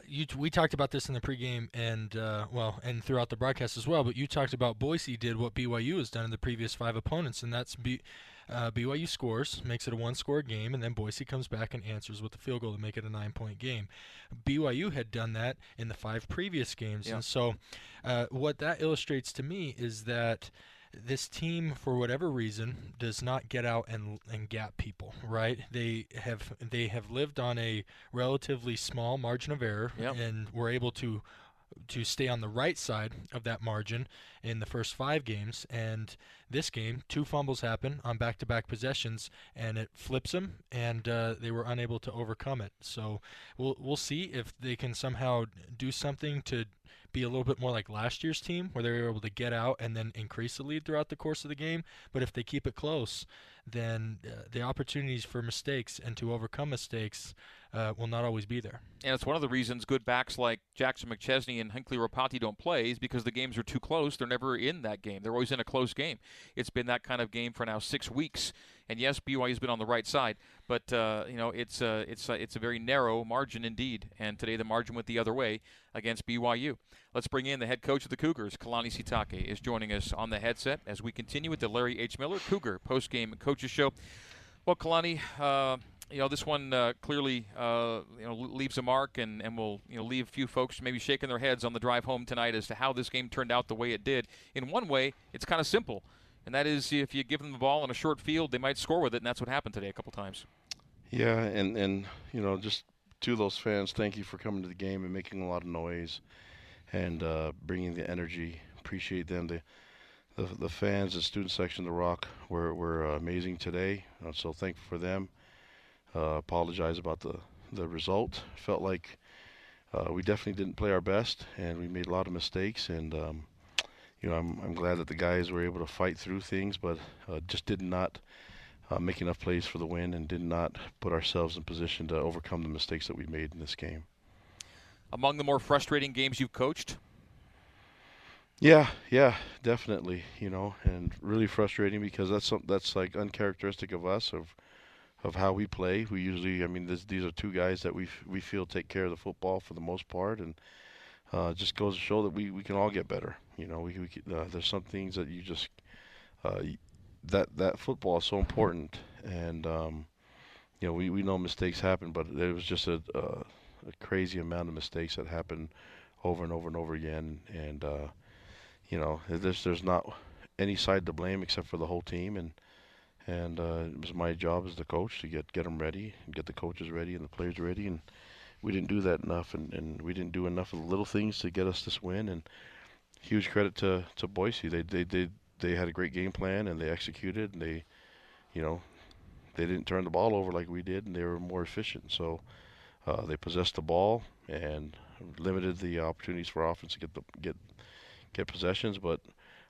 you, we talked about this in the pregame and uh, well, and throughout the broadcast as well. But you talked about Boise did what BYU has done in the previous five opponents, and that's be, uh, BYU scores, makes it a one-score game, and then Boise comes back and answers with a field goal to make it a nine-point game. BYU had done that in the five previous games, Yeah. and so uh, what that illustrates to me is that this team, for whatever reason, does not get out and and gap people. Right? They have they have lived on a relatively small margin of error, Yep. and were able to to stay on the right side of that margin in the first five games. And this game, two fumbles happen on back-to-back possessions, and it flips them, and uh, they were unable to overcome it. So we'll we'll see if they can somehow do something to be a little bit more like last year's team, where they were able to get out and then increase the lead throughout the course of the game. But if they keep it close, then uh, the opportunities for mistakes and to overcome mistakes uh, will not always be there. And it's one of the reasons good backs like Jackson McChesney and Hinckley Ropati don't play is because the games are too close. They're never in that game. They're always in a close game. It's been that kind of game for now six weeks. And yes, BYU's been on the right side, but uh, you know it's uh, it's uh, it's a very narrow margin indeed. And today the margin went the other way against BYU. Let's bring in the head coach of the Cougars, Kalani Sitake, is joining us on the headset as we continue with the Larry H. Miller Cougar postgame coaches show. Well, Kalani, uh, you know, this one uh, clearly uh, you know leaves a mark, and, and will you know leave a few folks maybe shaking their heads on the drive home tonight as to how this game turned out the way it did. In one way, it's kind of simple, and that is if you give them the ball on a short field, they might score with it, and that's what happened today a couple times. Yeah, and and you know, just to those fans, thank you for coming to the game and making a lot of noise, and uh, bringing the energy. Appreciate them. The, the the fans, the student section, the Rock were were uh, amazing today. Uh, so thankful for them. Uh, apologize about the the result. Felt like uh, we definitely didn't play our best, and we made a lot of mistakes. And um, you know, I'm I'm glad that the guys were able to fight through things, but just did not uh, make enough plays for the win, and did not put ourselves in position to overcome the mistakes that we made in this game. Among the more frustrating games you've coached. Yeah, yeah, definitely. You know, and really frustrating because that's some, that's like uncharacteristic of us of of how we play. We usually, I mean, this, these are two guys that we we feel take care of the football for the most part, and uh, just goes to show that we, we can all get better. You know, we, we uh, there's some things that you just uh, that that football is so important, and um, you know, we, we know mistakes happen, but it was just a, a, crazy amount of mistakes that happen over and over and over again, and uh, you know, there's there's not any side to blame except for the whole team, and and uh, it was my job as the coach to get get them ready and get the coaches ready and the players ready. And we didn't do that enough. And, and we didn't do enough of the little things to get us this win. And huge credit to, to Boise. They they they, they had a great game plan and they executed and they you know they didn't turn the ball over like we did and they were more efficient. So uh, they possessed the ball and limited the opportunities for offense to get the get get possessions but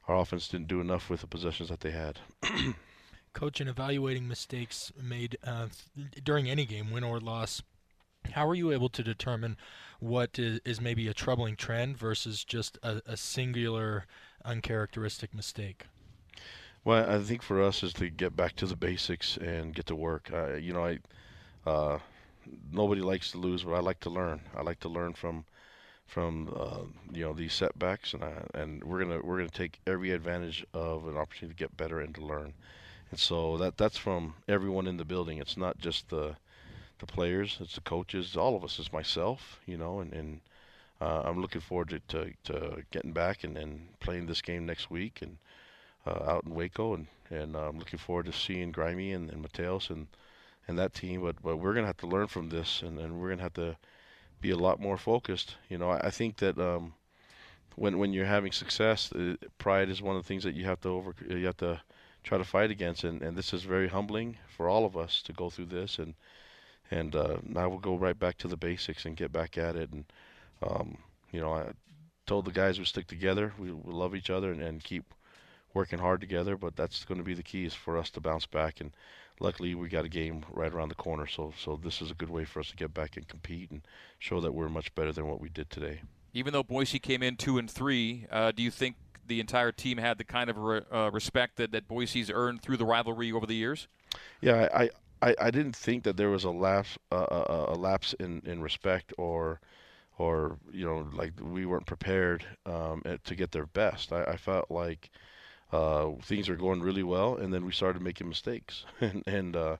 our offense didn't do enough with the possessions that they had coach, in evaluating mistakes made uh, during any game, win or loss, how are you able to determine what is, is maybe a troubling trend versus just a, a, singular, uncharacteristic mistake? Well, I think for us is to get back to the basics and get to work. Uh, you know, I uh, nobody likes to lose, but I like to learn. I like to learn from from uh, you know these setbacks, and I, and we're gonna we're gonna take every advantage of an opportunity to get better and to learn. And so that that's from everyone in the building. It's not just the the players, it's the coaches, all of us, it's myself, you know, and, and uh, I'm looking forward to, to, to, getting back and, and playing this game next week and uh, out in Waco, and, and uh, I'm looking forward to seeing Grimy and, and Mateos and, and that team. But but we're gonna have to learn from this, and, and we're gonna have to be a lot more focused. You know, I, I think that um, when when you're having success, uh, pride is one of the things that you have to over you have to try to fight against. And, and this is very humbling for all of us to go through this. And and uh, now we'll go right back to the basics and get back at it. And um, you know, I told the guys we stick together, we, we love each other, and, and keep working hard together. But that's going to be the key is for us to bounce back. And luckily, we got a game right around the corner. So so this is a good way for us to get back and compete and show that we're much better than what we did today. Even though Boise came in two and three, uh, do you think the entire team had the kind of re- uh, respect that, that Boise's earned through the rivalry over the years? Yeah, I, I, I didn't think that there was a lapse uh, a, a lapse in, in respect or or you know like we weren't prepared um, to get their best. I, I felt like uh, things were going really well, and then we started making mistakes, and, and uh,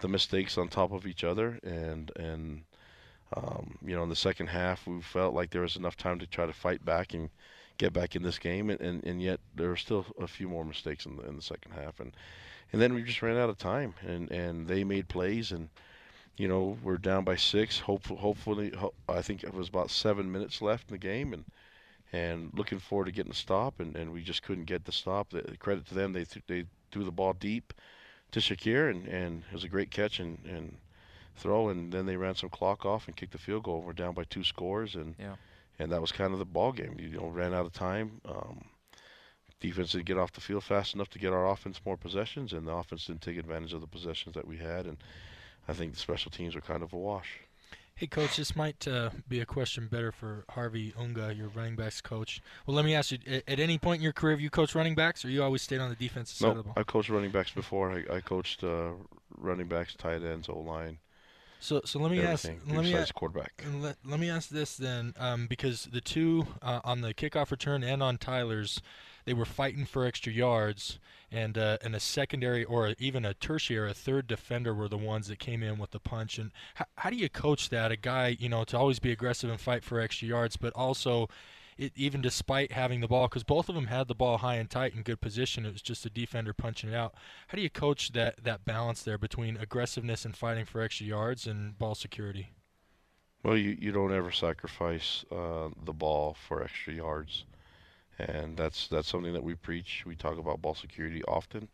the mistakes on top of each other, and and um, you know in the second half we felt like there was enough time to try to fight back and get back in this game, and, and, and yet there were still a few more mistakes in the, in the second half, and and then we just ran out of time, and, and they made plays, and you know we're down by six. Hopefully, hopefully, I think it was about seven minutes left in the game, and and looking forward to getting a stop, and, and we just couldn't get the stop. The, credit to them, they th- they threw the ball deep to Shakir, and, and it was a great catch and, and throw, and then they ran some clock off and kicked the field goal. We're down by two scores, and yeah and that was kind of the ball game. You know, ran out of time. Um, defense didn't get off the field fast enough to get our offense more possessions, and the offense didn't take advantage of the possessions that we had. And I think the special teams were kind of a wash. Hey, coach, this might uh, be a question better for Harvey Unga, your running backs coach. Well, let me ask you: at, any point in your career, have you coached running backs, or you always stayed on the defensive side of the ball? I coached running backs before. I, I coached uh, running backs, tight ends, O line. So, so let me ask. Let me ask quarterback. Let, let me ask this then, um, because the two uh, on the kickoff return and on Tyler's, they were fighting for extra yards, and uh, and a secondary or even a tertiary, a third defender were the ones that came in with the punch. And how, how do you coach that? A guy, you know, to always be aggressive and fight for extra yards, but also it, even despite having the ball, because both of them had the ball high and tight in good position, it was just a defender punching it out. How do you coach that that balance there between aggressiveness and fighting for extra yards and ball security? Well, you, you don't ever sacrifice uh, the ball for extra yards, and that's that's something that we preach. We talk about ball security often,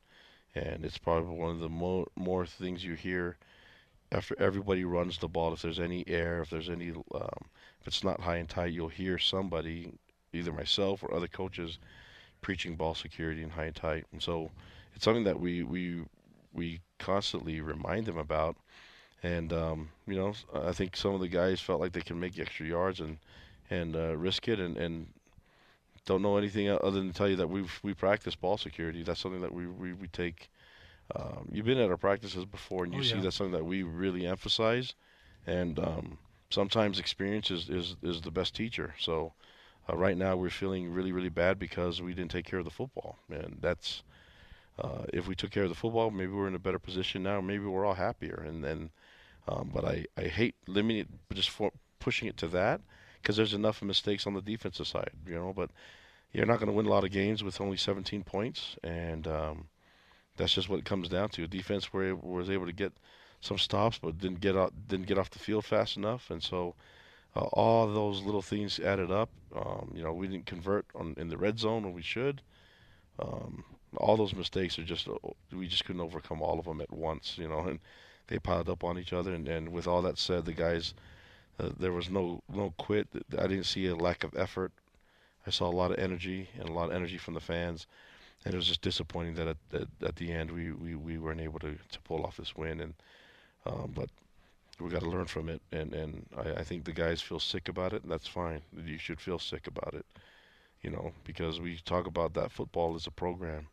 and it's probably one of the more more things you hear after everybody runs the ball. If there's any air, if there's any um, if it's not high and tight, you'll hear somebody, either myself or other coaches, preaching ball security and high and tight. And so it's something that we we we constantly remind them about. And um, you know, I think some of the guys felt like they can make extra yards and and uh, risk it, and, and don't know anything other than tell you that we've we practice ball security. That's something that we we, we take. Um, you've been at our practices before, and you oh, see that's something that we really emphasize. And um, sometimes experience is, is, is the best teacher. So uh, right now we're feeling really, really bad because we didn't take care of the football. And that's, uh, if we took care of the football, maybe we're in a better position now. Maybe we're all happier. And then, um, but I, I hate limiting it, just for pushing it to that because there's enough mistakes on the defensive side, you know. But you're not going to win a lot of games with only 17 points, and um, that's just what it comes down to. Defense were was able to get some stops, but didn't get out, didn't get off the field fast enough, and so uh, all those little things added up. Um, you know, we didn't convert on in the red zone when we should. Um, all those mistakes are just uh, we just couldn't overcome all of them at once. You know, and they piled up on each other. And, and with all that said, the guys uh, there was no no quit. I didn't see a lack of effort. I saw a lot of energy and a lot of energy from the fans. And it was just disappointing that at, at, at the end we, we, we weren't able to, to pull off this win. And um, but we got to learn from it, and and I, I think the guys feel sick about it, and that's fine. You should feel sick about it, you know, because we talk about that football as a program.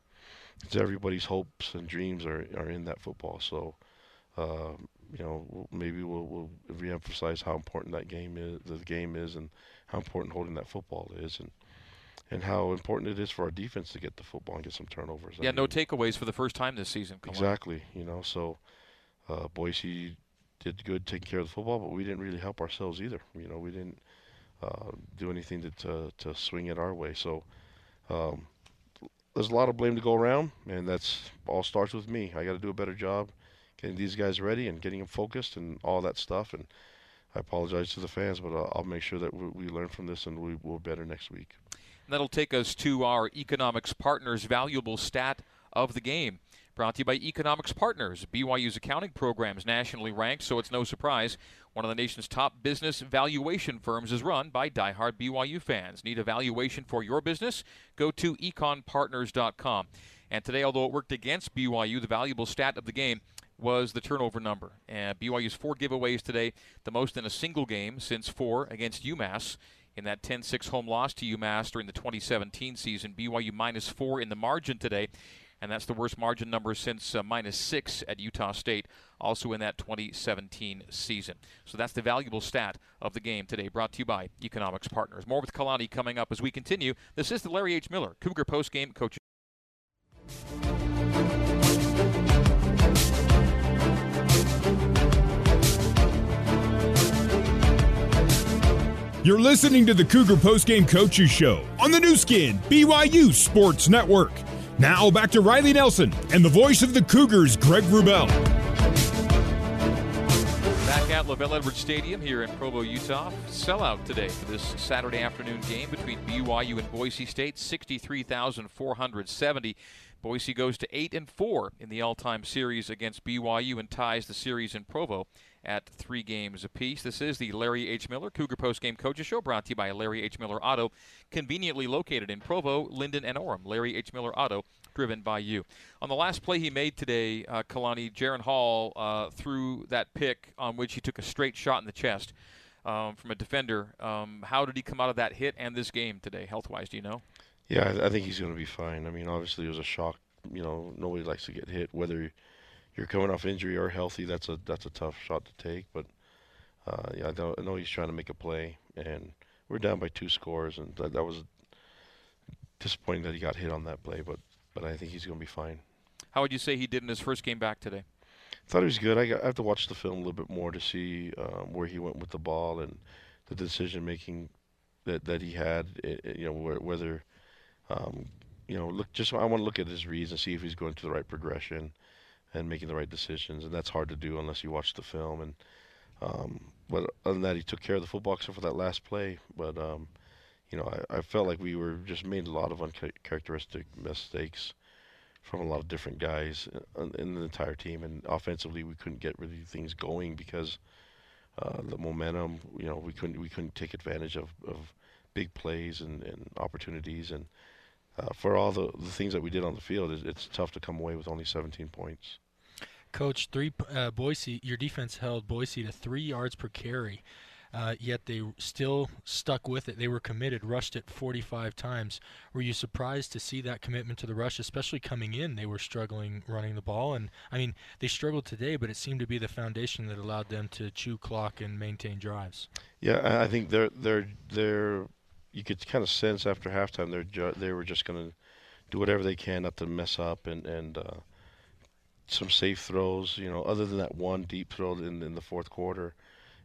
It's everybody's hopes and dreams are are in that football. So, uh, you know, maybe we'll, we'll reemphasize how important that game is, the game is, and how important holding that football is, and and how important it is for our defense to get the football and get some turnovers. Yeah, I mean, no takeaways for the first time this season. Come exactly, on. you know, so uh, Boise did good taking care of the football, but we didn't really help ourselves either. You know, we didn't uh, do anything to, to, to swing it our way. So um, there's a lot of blame to go around, and that's all starts with me. I got to do a better job getting these guys ready and getting them focused and all that stuff. And I apologize to the fans, but I'll, I'll make sure that we, we, learn from this and we will better next week. And that'll take us to our economics partners' valuable stat of the game. Brought to you by Economics Partners. BYU's accounting programs nationally ranked, so it's no surprise. One of the nation's top business valuation firms is run by die-hard BYU fans. Need a valuation for your business? Go to econpartners.com. And today, although it worked against BYU, the valuable stat of the game was the turnover number. And BYU's four giveaways today, the most in a single game since four against UMass in that 10-6 home loss to UMass during the 2017 season. BYU minus four in the margin today and that's the worst margin number since uh, minus six at Utah State, also in that 2017 season. So that's the valuable stat of the game today, brought to you by Economics Partners. More with Kalani coming up as we continue. This is the Larry H. Miller Cougar Post Game Coach. You're listening to the Cougar Post Game Coaches Show on the Nu Skin, BYU Sports Network. Now back to Riley Nelson and the voice of the Cougars, Greg Wrubell. Back at LaVell Edwards Stadium here in Provo, Utah. Sellout today for this Saturday afternoon game between BYU and Boise State. 63,470. Boise goes to 8 and 4 in the all-time series against BYU and ties the series in Provo at three games apiece. This is the Larry H. Miller Cougar Post Game Coaches Show brought to you by Larry H. Miller Auto, conveniently located in Provo, Lindon, and Orem. Larry H. Miller Auto, driven by you. On the last play he made today, uh, Kalani, Jaron Hall uh, threw that pick on which he took a straight shot in the chest um, from a defender. Um, how did he come out of that hit and this game today, health wise? Do you know? Yeah, I, I think he's going to be fine. I mean, obviously, it was a shock. You know, nobody likes to get hit, whether you're coming off injury or healthy, that's a that's a tough shot to take. But uh, yeah, I, I, know he's trying to make a play, and we're down by two scores, and that, that was disappointing that he got hit on that play, but but I think he's going to be fine. How would you say he did in his first game back today? I thought he was good. I, got, I have to watch the film a little bit more to see um, where he went with the ball and the decision making that that he had. It, it, you know, wh- whether um, you know, look. Just I want to look at his reads and see if he's going to the right progression and making the right decisions. And that's hard to do unless you watch the film. And um, but other than that, he took care of the football except for that last play. But um, you know, I, I felt like we were just made a lot of uncharacteristic mistakes from a lot of different guys in, in the entire team. And offensively, we couldn't get really things going because uh, the momentum. You know, we couldn't we couldn't take advantage of, of big plays and, and opportunities. And uh, for all the, the things that we did on the field, it's, it's tough to come away with only 17 points. Coach, three uh, Boise, your defense held Boise to three yards per carry uh, yet they still stuck with it. They were committed, rushed it 45 times. Were you surprised to see that commitment to the rush, especially coming in? They were struggling running the ball, and I mean they struggled today, but it seemed to be the foundation that allowed them to chew clock and maintain drives. Yeah, I think they're they're they're. You could kind of sense after halftime they're ju- they were just going to do whatever they can not to mess up and and. Uh, some safe throws, you know, other than that one deep throw in, in the fourth quarter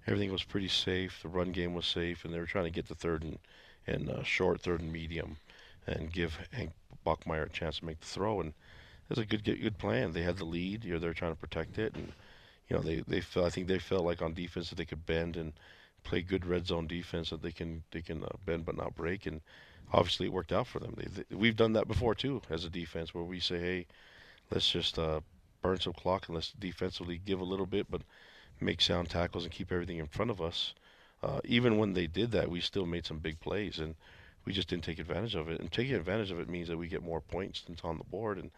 everything was pretty safe. The run game was safe, and they were trying to get the third and, and uh, short, third and medium, and give Hank Bachmeier a chance to make the throw. And it was a good good plan. They had the lead. You know, they're trying to protect it, and you know they they felt. I think they felt like on defense that they could bend and play good red zone defense that they can they can uh, bend but not break. And obviously it worked out for them. They, they, we've done that before too as a defense, where we say, hey, let's just uh, burn some clock and let's defensively give a little bit, but make sound tackles and keep everything in front of us. Uh, even when they did that, we still made some big plays, and we just didn't take advantage of it. And taking advantage of it means that we get more points than's on the board, and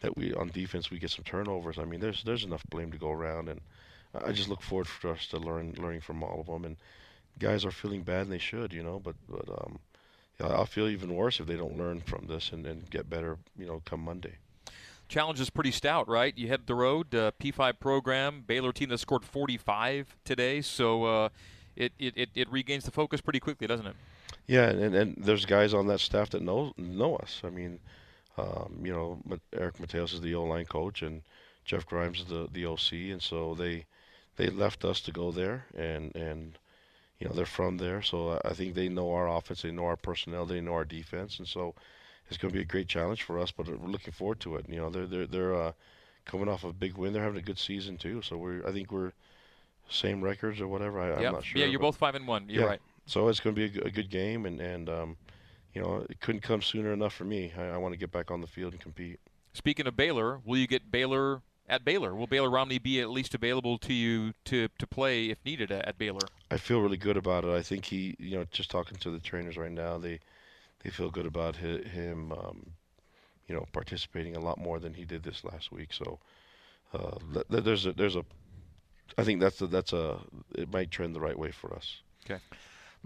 that we on defense we get some turnovers. I mean, there's there's enough blame to go around, and I just look forward for us to learn learning from all of them. And guys are feeling bad, and they should, you know. But but um, yeah, I'll feel even worse if they don't learn from this and, and get better, you know, come Monday challenge is pretty stout, right? You head the road, uh, P5 program, Baylor team that scored 45 today, so uh, it, it, it regains the focus pretty quickly, doesn't it? Yeah, and, and there's guys on that staff that know know us. I mean, um, you know, Eric Mateos is the O line coach, and Jeff Grimes is the the OC, and so they they left us to go there, and and you know they're from there, so I think they know our offense, they know our personnel, they know our defense, and so it's going to be a great challenge for us. But we're looking forward to it. You know, they're they're they're uh, coming off a big win. They're having a good season too. So we're I think we're same records or whatever. I, am not sure. Yeah, you're both five and one. You're yeah. right. So it's going to be a, a, good game, and and um, you know it couldn't come sooner enough for me. I, I want to get back on the field and compete. Speaking of Baylor, will you get Baylor at Baylor? Will Baylor Romney be at least available to you to, to play if needed at, at Baylor? I feel really good about it. I think he, you know, just talking to the trainers right now, they they feel good about him, um, you know, participating a lot more than he did this last week. So uh, there's a there's a, I think that's a, that's a it might trend the right way for us. Okay.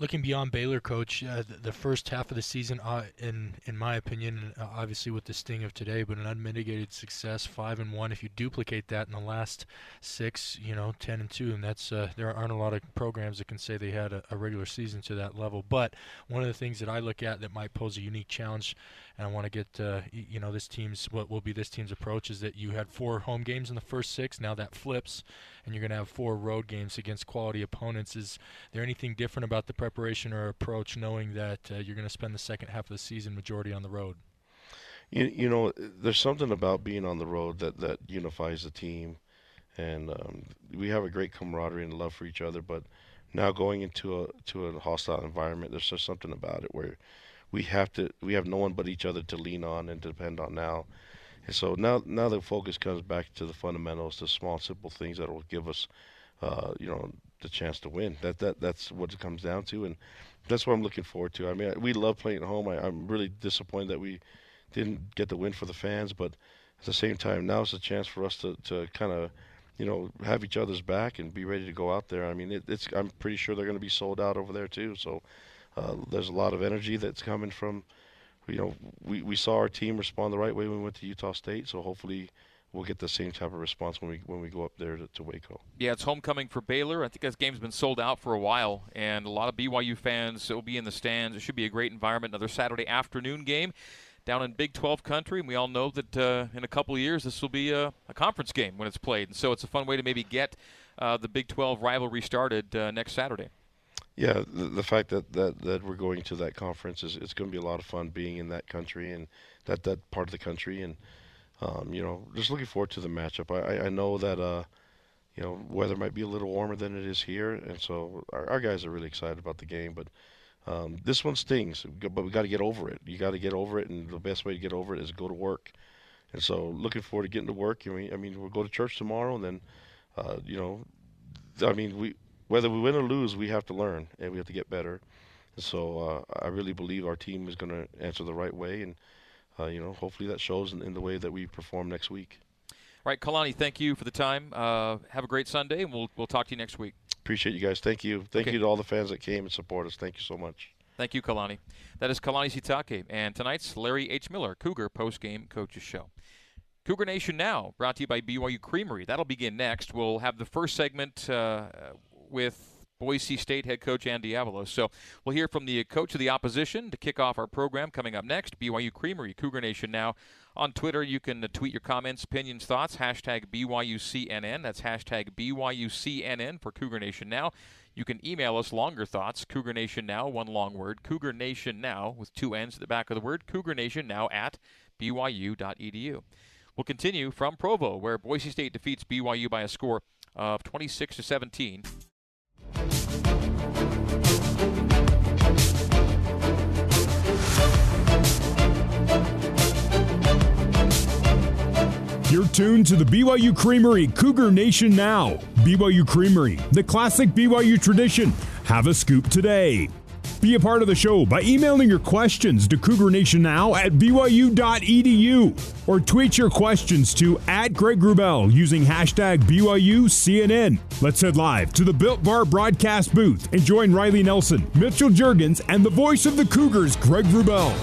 Looking beyond Baylor, coach, uh, the, the, first half of the season, uh, in in my opinion, uh, obviously with the sting of today, but an unmitigated success, five and one. If you duplicate that in the last six, you know, ten and two, and that's uh, there aren't a lot of programs that can say they had a, a regular season to that level. But one of the things that I look at that might pose a unique challenge and I want to get uh, you know this team's what will be this team's approach is that you had four home games in the first six. Now that flips, and you're going to have four road games against quality opponents. Is there anything different about the preparation or approach, knowing that uh, you're going to spend the second half of the season majority on the road? You, you know, there's something about being on the road that that unifies the team, and um, we have a great camaraderie and love for each other. But now going into a to a hostile environment, there's just something about it where we have to we have no one but each other to lean on and to depend on now. And so now now the focus comes back to the fundamentals, the small simple things that will give us uh, you know the chance to win. That that that's what it comes down to, and that's what I'm looking forward to. I mean, we love playing at home. I, I'm really disappointed that we didn't get the win for the fans, but at the same time, now it's a chance for us to, to kind of, you know, have each other's back and be ready to go out there. I mean, it, it's I'm pretty sure they're going to be sold out over there too. So uh, there's a lot of energy that's coming from, you know, we, we saw our team respond the right way when we went to Utah State. So hopefully we'll get the same type of response when we when we go up there to, to Waco. Yeah, it's homecoming for Baylor. I think this game's been sold out for a while, and a lot of BYU fans will be in the stands. It should be a great environment. Another Saturday afternoon game down in Big 12 country, and we all know that uh, in a couple of years this will be a, a, conference game when it's played. And so it's a fun way to maybe get uh, the Big 12 rivalry started uh, next Saturday. Yeah, the, the, fact that, that, that we're going to that conference is it's going to be a lot of fun being in that country and that, that part of the country. And, um, you know, just looking forward to the matchup. I, I know that, uh, you know, weather might be a little warmer than it is here. And so our, our guys are really excited about the game. But um, this one stings, but we got to get over it. You got to get over it, and the best way to get over it is go to work. And so, looking forward to getting to work. I mean, I mean, we'll go to church tomorrow, and then, uh, you know, I mean, we whether we win or lose, we have to learn and we have to get better. And so, uh, I really believe our team is going to answer the right way, and uh, you know, hopefully that shows in, in, the way that we perform next week. All right, Kalani, thank you for the time. Uh, have a great Sunday, and we'll we'll talk to you next week. Appreciate you guys. Thank you. Thank okay. you to all the fans that came and support us. Thank you so much. Thank you, Kalani. That is Kalani Sitake, and tonight's Larry H. Miller Cougar post-game coaches show. Cougar Nation now, brought to you by BYU Creamery. That'll begin next. We'll have the first segment uh, with Boise State head coach Andy Avalos. So we'll hear from the coach of the opposition to kick off our program coming up next. BYU Creamery, Cougar Nation now. On Twitter, you can uh, tweet your comments, opinions, thoughts. Hashtag BYUCNN. That's hashtag BYUCNN for Cougar Nation Now. You can email us longer thoughts, Cougar Nation Now, one long word, Cougar Nation Now, with two N's at the back of the word, Cougar Nation Now at BYU.edu. We'll continue from Provo, where Boise State defeats BYU by a score of 26 to 17. You're tuned to the BYU Creamery Cougar Nation now. BYU Creamery, the classic BYU tradition. Have a scoop today. Be a part of the show by emailing your questions to Cougar Nation Now at BYU.edu or tweet your questions to at Greg Wrubell using hashtag BYUCNN. Let's head live to the Built Bar broadcast booth and join Riley Nelson, Mitchell Juergens, and the voice of the Cougars, Greg Wrubell.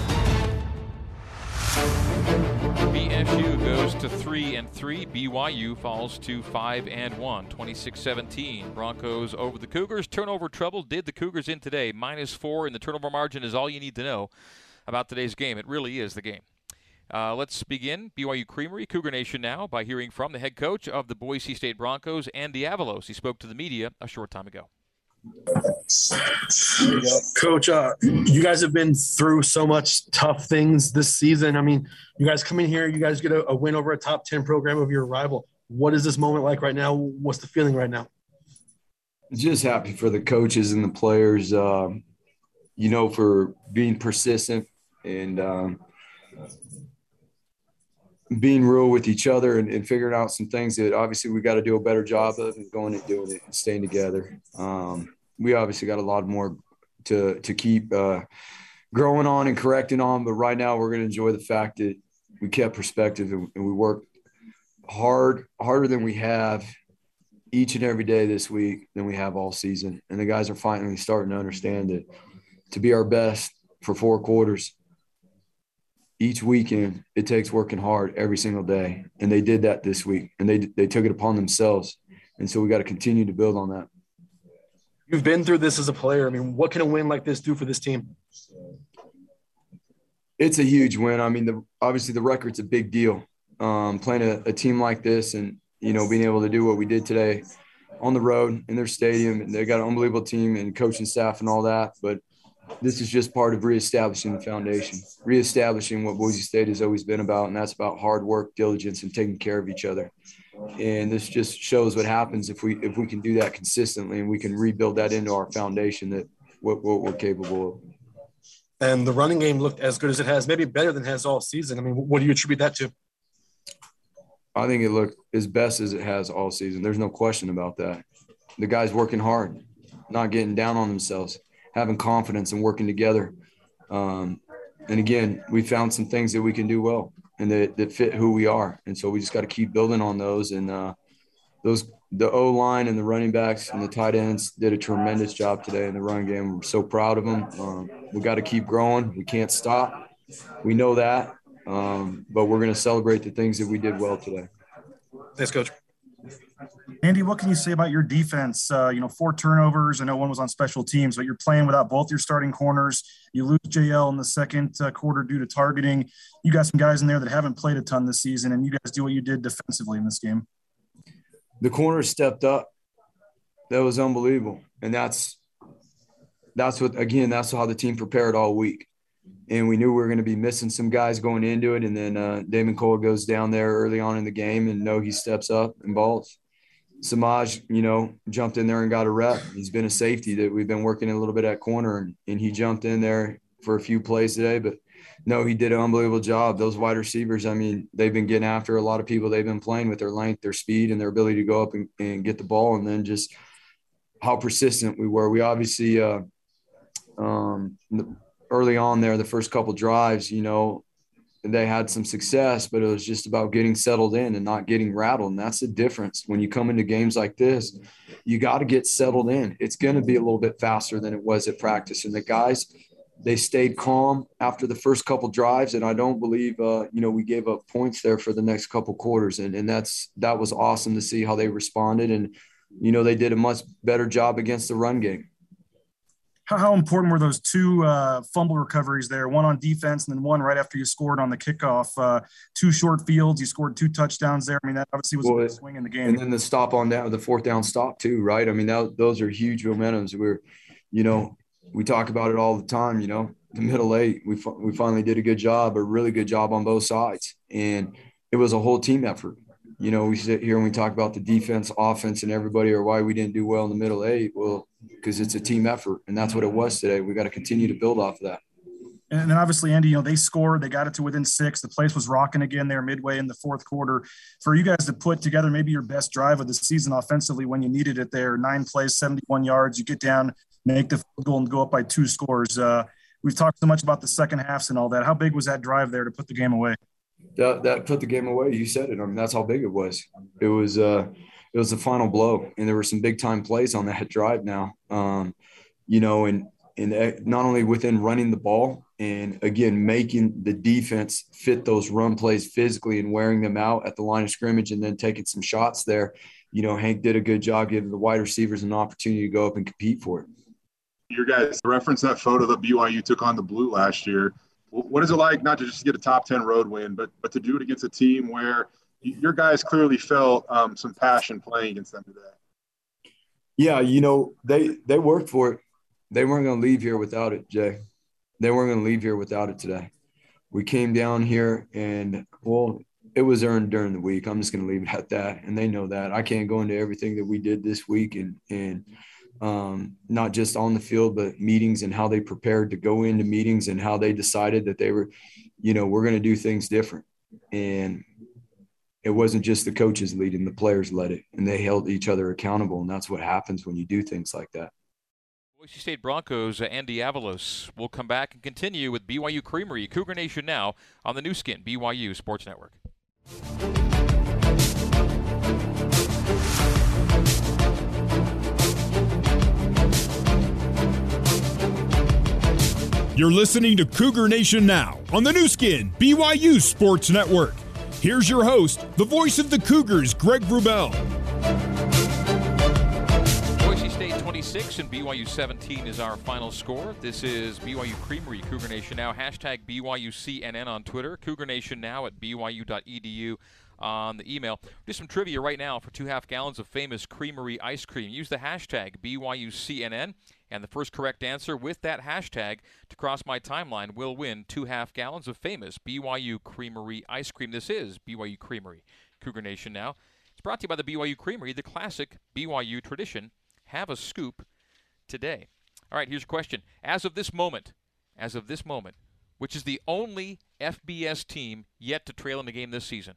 BSU to three and three. BYU falls to five and one. 26-17. Broncos over the Cougars. Turnover trouble did the Cougars in today. Minus four in the turnover margin is all you need to know about today's game. It really is the game. Uh, let's begin BYU Creamery, Cougar Nation now, by hearing from the head coach of the Boise State Broncos, Andy Avalos. He spoke to the media a short time ago. Coach, uh, you guys have been through so much tough things this season. I mean, you guys come in here, you guys get a, a, win over a top 10 program of your rival. What is this moment like right now? What's the feeling right now? Just happy for the coaches and the players, uh, you know, for being persistent and um, being real with each other and, and, figuring out some things that obviously we got to do a better job of and going and doing it and staying together. Um, we obviously got a lot more to to keep uh, growing on and correcting on, but right now we're going to enjoy the fact that we kept perspective and, and we worked hard, harder than we have each and every day this week than we have all season. And the guys are finally starting to understand that to be our best for four quarters each weekend it takes working hard every single day. And they did that this week and they they took it upon themselves. And so we got to continue to build on that you've been through this as a player. I mean what can a win like this do for this team? It's a huge win. I mean the obviously the record's a big deal. Um, playing a, a team like this and you know being able to do what we did today on the road in their stadium and they got an unbelievable team and coaching staff and all that but this is just part of reestablishing the foundation, reestablishing what Boise State has always been about, and that's about hard work, diligence, and taking care of each other. And this just shows what happens if we if we can do that consistently, and we can rebuild that into our foundation that what, what we're capable of. And the running game looked as good as it has, maybe better than it has all season. I mean, what do you attribute that to? I think it looked as best as it has all season. There's no question about that. The guys working hard, not getting down on themselves having confidence and working together. Um, and again, we found some things that we can do well and that, that fit who we are. And so we just got to keep building on those. And uh, those, the O line and the running backs and the tight ends did a tremendous job today in the run game. We're so proud of them. Um, we got to keep growing. We can't stop. We know that. Um, but we're going to celebrate the things that we did well today. Thanks, Coach. Andy, what can you say about your defense? Uh, you know, four turnovers. I know one was on special teams, but you're playing without both your starting corners. You lose JL in the second uh, quarter due to targeting. You got some guys in there that haven't played a ton this season, and you guys do what you did defensively in this game. The corners stepped up. That was unbelievable, and that's that's what again. That's how the team prepared all week and we knew we were going to be missing some guys going into it. And then uh, Damon Cole goes down there early on in the game, and no, he steps up and balls. Samaj, you know, jumped in there and got a rep. He's been a safety that we've been working a little bit at corner, and, and he jumped in there for a few plays today. But no, he did an unbelievable job. Those wide receivers, I mean, they've been getting after a lot of people. They've been playing with their length, their speed, and their ability to go up and, and get the ball, and then just how persistent we were. We obviously, uh, um, early on there, the first couple drives, you know, they had some success, but it was just about getting settled in and not getting rattled. And that's the difference. When you come into games like this, you got to get settled in. It's going to be a little bit faster than it was at practice. And the guys, they stayed calm after the first couple drives. And I don't believe, uh, you know, we gave up points there for the next couple quarters. And, and that's, that was awesome to see how they responded. And, you know, they did a much better job against the run game how, how important were those two uh, fumble recoveries there? One on defense and then one right after you scored on the kickoff. Uh, two short fields. You scored two touchdowns there. I mean, that obviously was well, a swing in the game. And then the stop on down, the fourth down stop too, right? I mean, that, those are huge momentums. We're, you know, we talk about it all the time. You know, the middle eight, we we finally did a good job, a really good job on both sides, and it was a whole team effort you know, we sit here and we talk about the defense, offense, and everybody, or why we didn't do well in the middle eight. Well, because it's a team effort, and that's what it was today. We got to continue to build off of that. And then obviously, Andy, you know, they scored, they got it to within six. The place was rocking again there midway in the fourth quarter. For you guys to put together maybe your best drive of the season offensively when you needed it there, nine plays, 71 yards, you get down, make the goal, and go up by two scores. Uh, we've talked so much about the second halves and all that. How big was that drive there to put the game away? That that put the game away. You said it. I mean, that's how big it was. It was uh it was the final blow, and there were some big time plays on that drive. Now, um, you know, and and not only within running the ball and again making the defense fit those run plays physically and wearing them out at the line of scrimmage, and then taking some shots there. You know, Hank did a good job giving the wide receivers an opportunity to go up and compete for it. Your guys reference that photo that BYU took on the blue last year what is it like not to just get a top 10 road win, but, but to do it against a team where your guys clearly felt um, some passion playing against them today? Yeah, you know, they, they worked for it. They weren't going to leave here without it, Jay. They weren't going to leave here without it today. We came down here and, well, it was earned during the week. I'm just going to leave it at that. And they know that. I can't go into everything that we did this week and, and, um, not just on the field, but meetings and how they prepared to go into meetings and how they decided that they were, you know, we're going to do things different. And it wasn't just the coaches leading, the players led it, and they held each other accountable. And that's what happens when you do things like that. Boise State Broncos, uh, Andy Avalos will come back and continue with BYU Creamery, Cougar Nation now on the Nu Skin, BYU Sports Network. You're listening to Cougar Nation now on the Nu Skin, BYU Sports Network. Here's your host, the voice of the Cougars, Greg Wrubell. Boise State 26 and BYU 17 is our final score. This is BYU Creamery, Cougar Nation Now. Hashtag BYUCNN on Twitter, Cougar Nation Now at BYU.edu on the email. Do some trivia right now for two half gallons of famous creamery ice cream. Use the hashtag BYUCNN. And the first correct answer with that hashtag to cross my timeline will win two half gallons of famous BYU Creamery ice cream. This is BYU Creamery. Cougar Nation now. It's brought to you by the BYU Creamery, the classic BYU tradition. Have a scoop today. All right, here's your question. As of this moment, as of this moment, which is the only FBS team yet to trail in a game this season,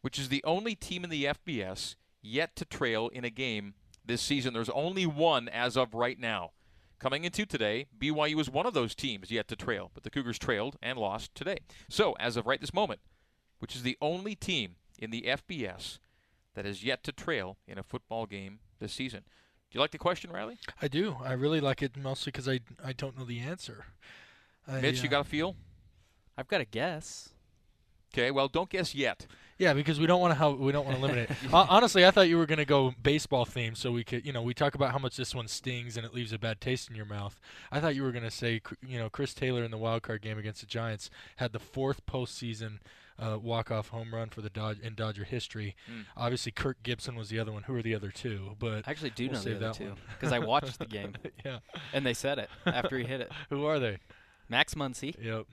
which is the only team in the FBS yet to trail in a game this season. There's only one as of right now. Coming into today, BYU is one of those teams yet to trail, but the Cougars trailed and lost today. So, as of right this moment, which is the only team in the FBS that has yet to trail in a football game this season. Do you like the question, Riley? I do. I really like it mostly because I, I don't know the answer. Mitch, I, you uh, got a feel? I've got a guess. Okay, well, don't guess yet. Yeah, because we don't want to how we don't want to limit it. Hon- Honestly, I thought you were going to go baseball theme, so we could, you know, we talk about how much this one stings and it leaves a bad taste in your mouth. I thought you were going to say, you know, Chris Taylor in the wild card game against the Giants had the fourth postseason uh, walk-off home run for the Dodge in Dodger history. Mm. Obviously, Kirk Gibson was the other one. Who are the other two? But I actually do we'll know the other two because I watched the game. yeah, and they said it after he hit it. Who are they? Max Muncy. Yep.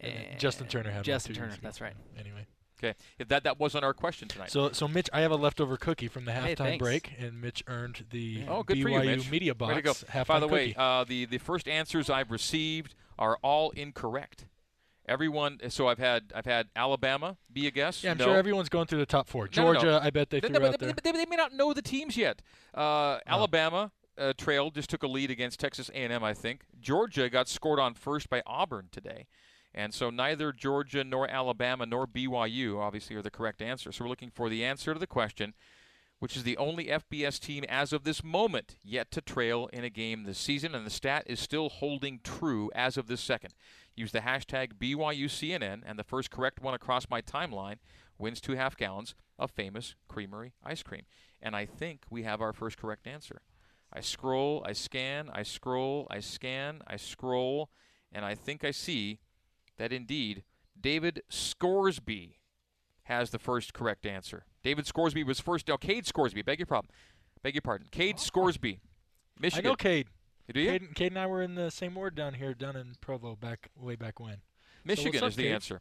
And And Justin Turner had Justin Turner. That's right. Anyway. Okay, if that that wasn't our question tonight. So, so Mitch, I have a leftover cookie from the halftime thanks. break, and Mitch earned the Oh, good BYU for you, Mitch. Media Box Way to go. halftime By the way, uh, the the first answers I've received are all incorrect. Everyone. So I've had I've had Alabama be a guess. yeah, I'm no. sure everyone's going through the top four. No, no, no. Georgia, I bet they No, threw no, out they, there. but they, they may not know the teams yet. Uh, Alabama uh, trailed, just took a lead against Texas A&M, I think. Georgia got scored on first by Auburn today, and so neither Georgia nor Alabama nor BYU obviously are the correct answer. So we're looking for the answer to the question, which is the only FBS team as of this moment yet to trail in a game this season, and the stat is still holding true as of this second. Use the hashtag BYUCNN, and the first correct one across my timeline wins two half gallons of famous creamery ice cream. And I think we have our first correct answer. I scroll, I scan, I scroll, I scan, I scroll, and I think I see that indeed David Scoresby has the first correct answer. David Scoresby was first. No, Cade Scoresby. Beg your problem. Beg your pardon. Cade Scoresby, Michigan. I know Cade. Do you? Cade, Cade and I were in the same ward down here, down in Provo, back way back when. So Michigan up, is the Cade? answer.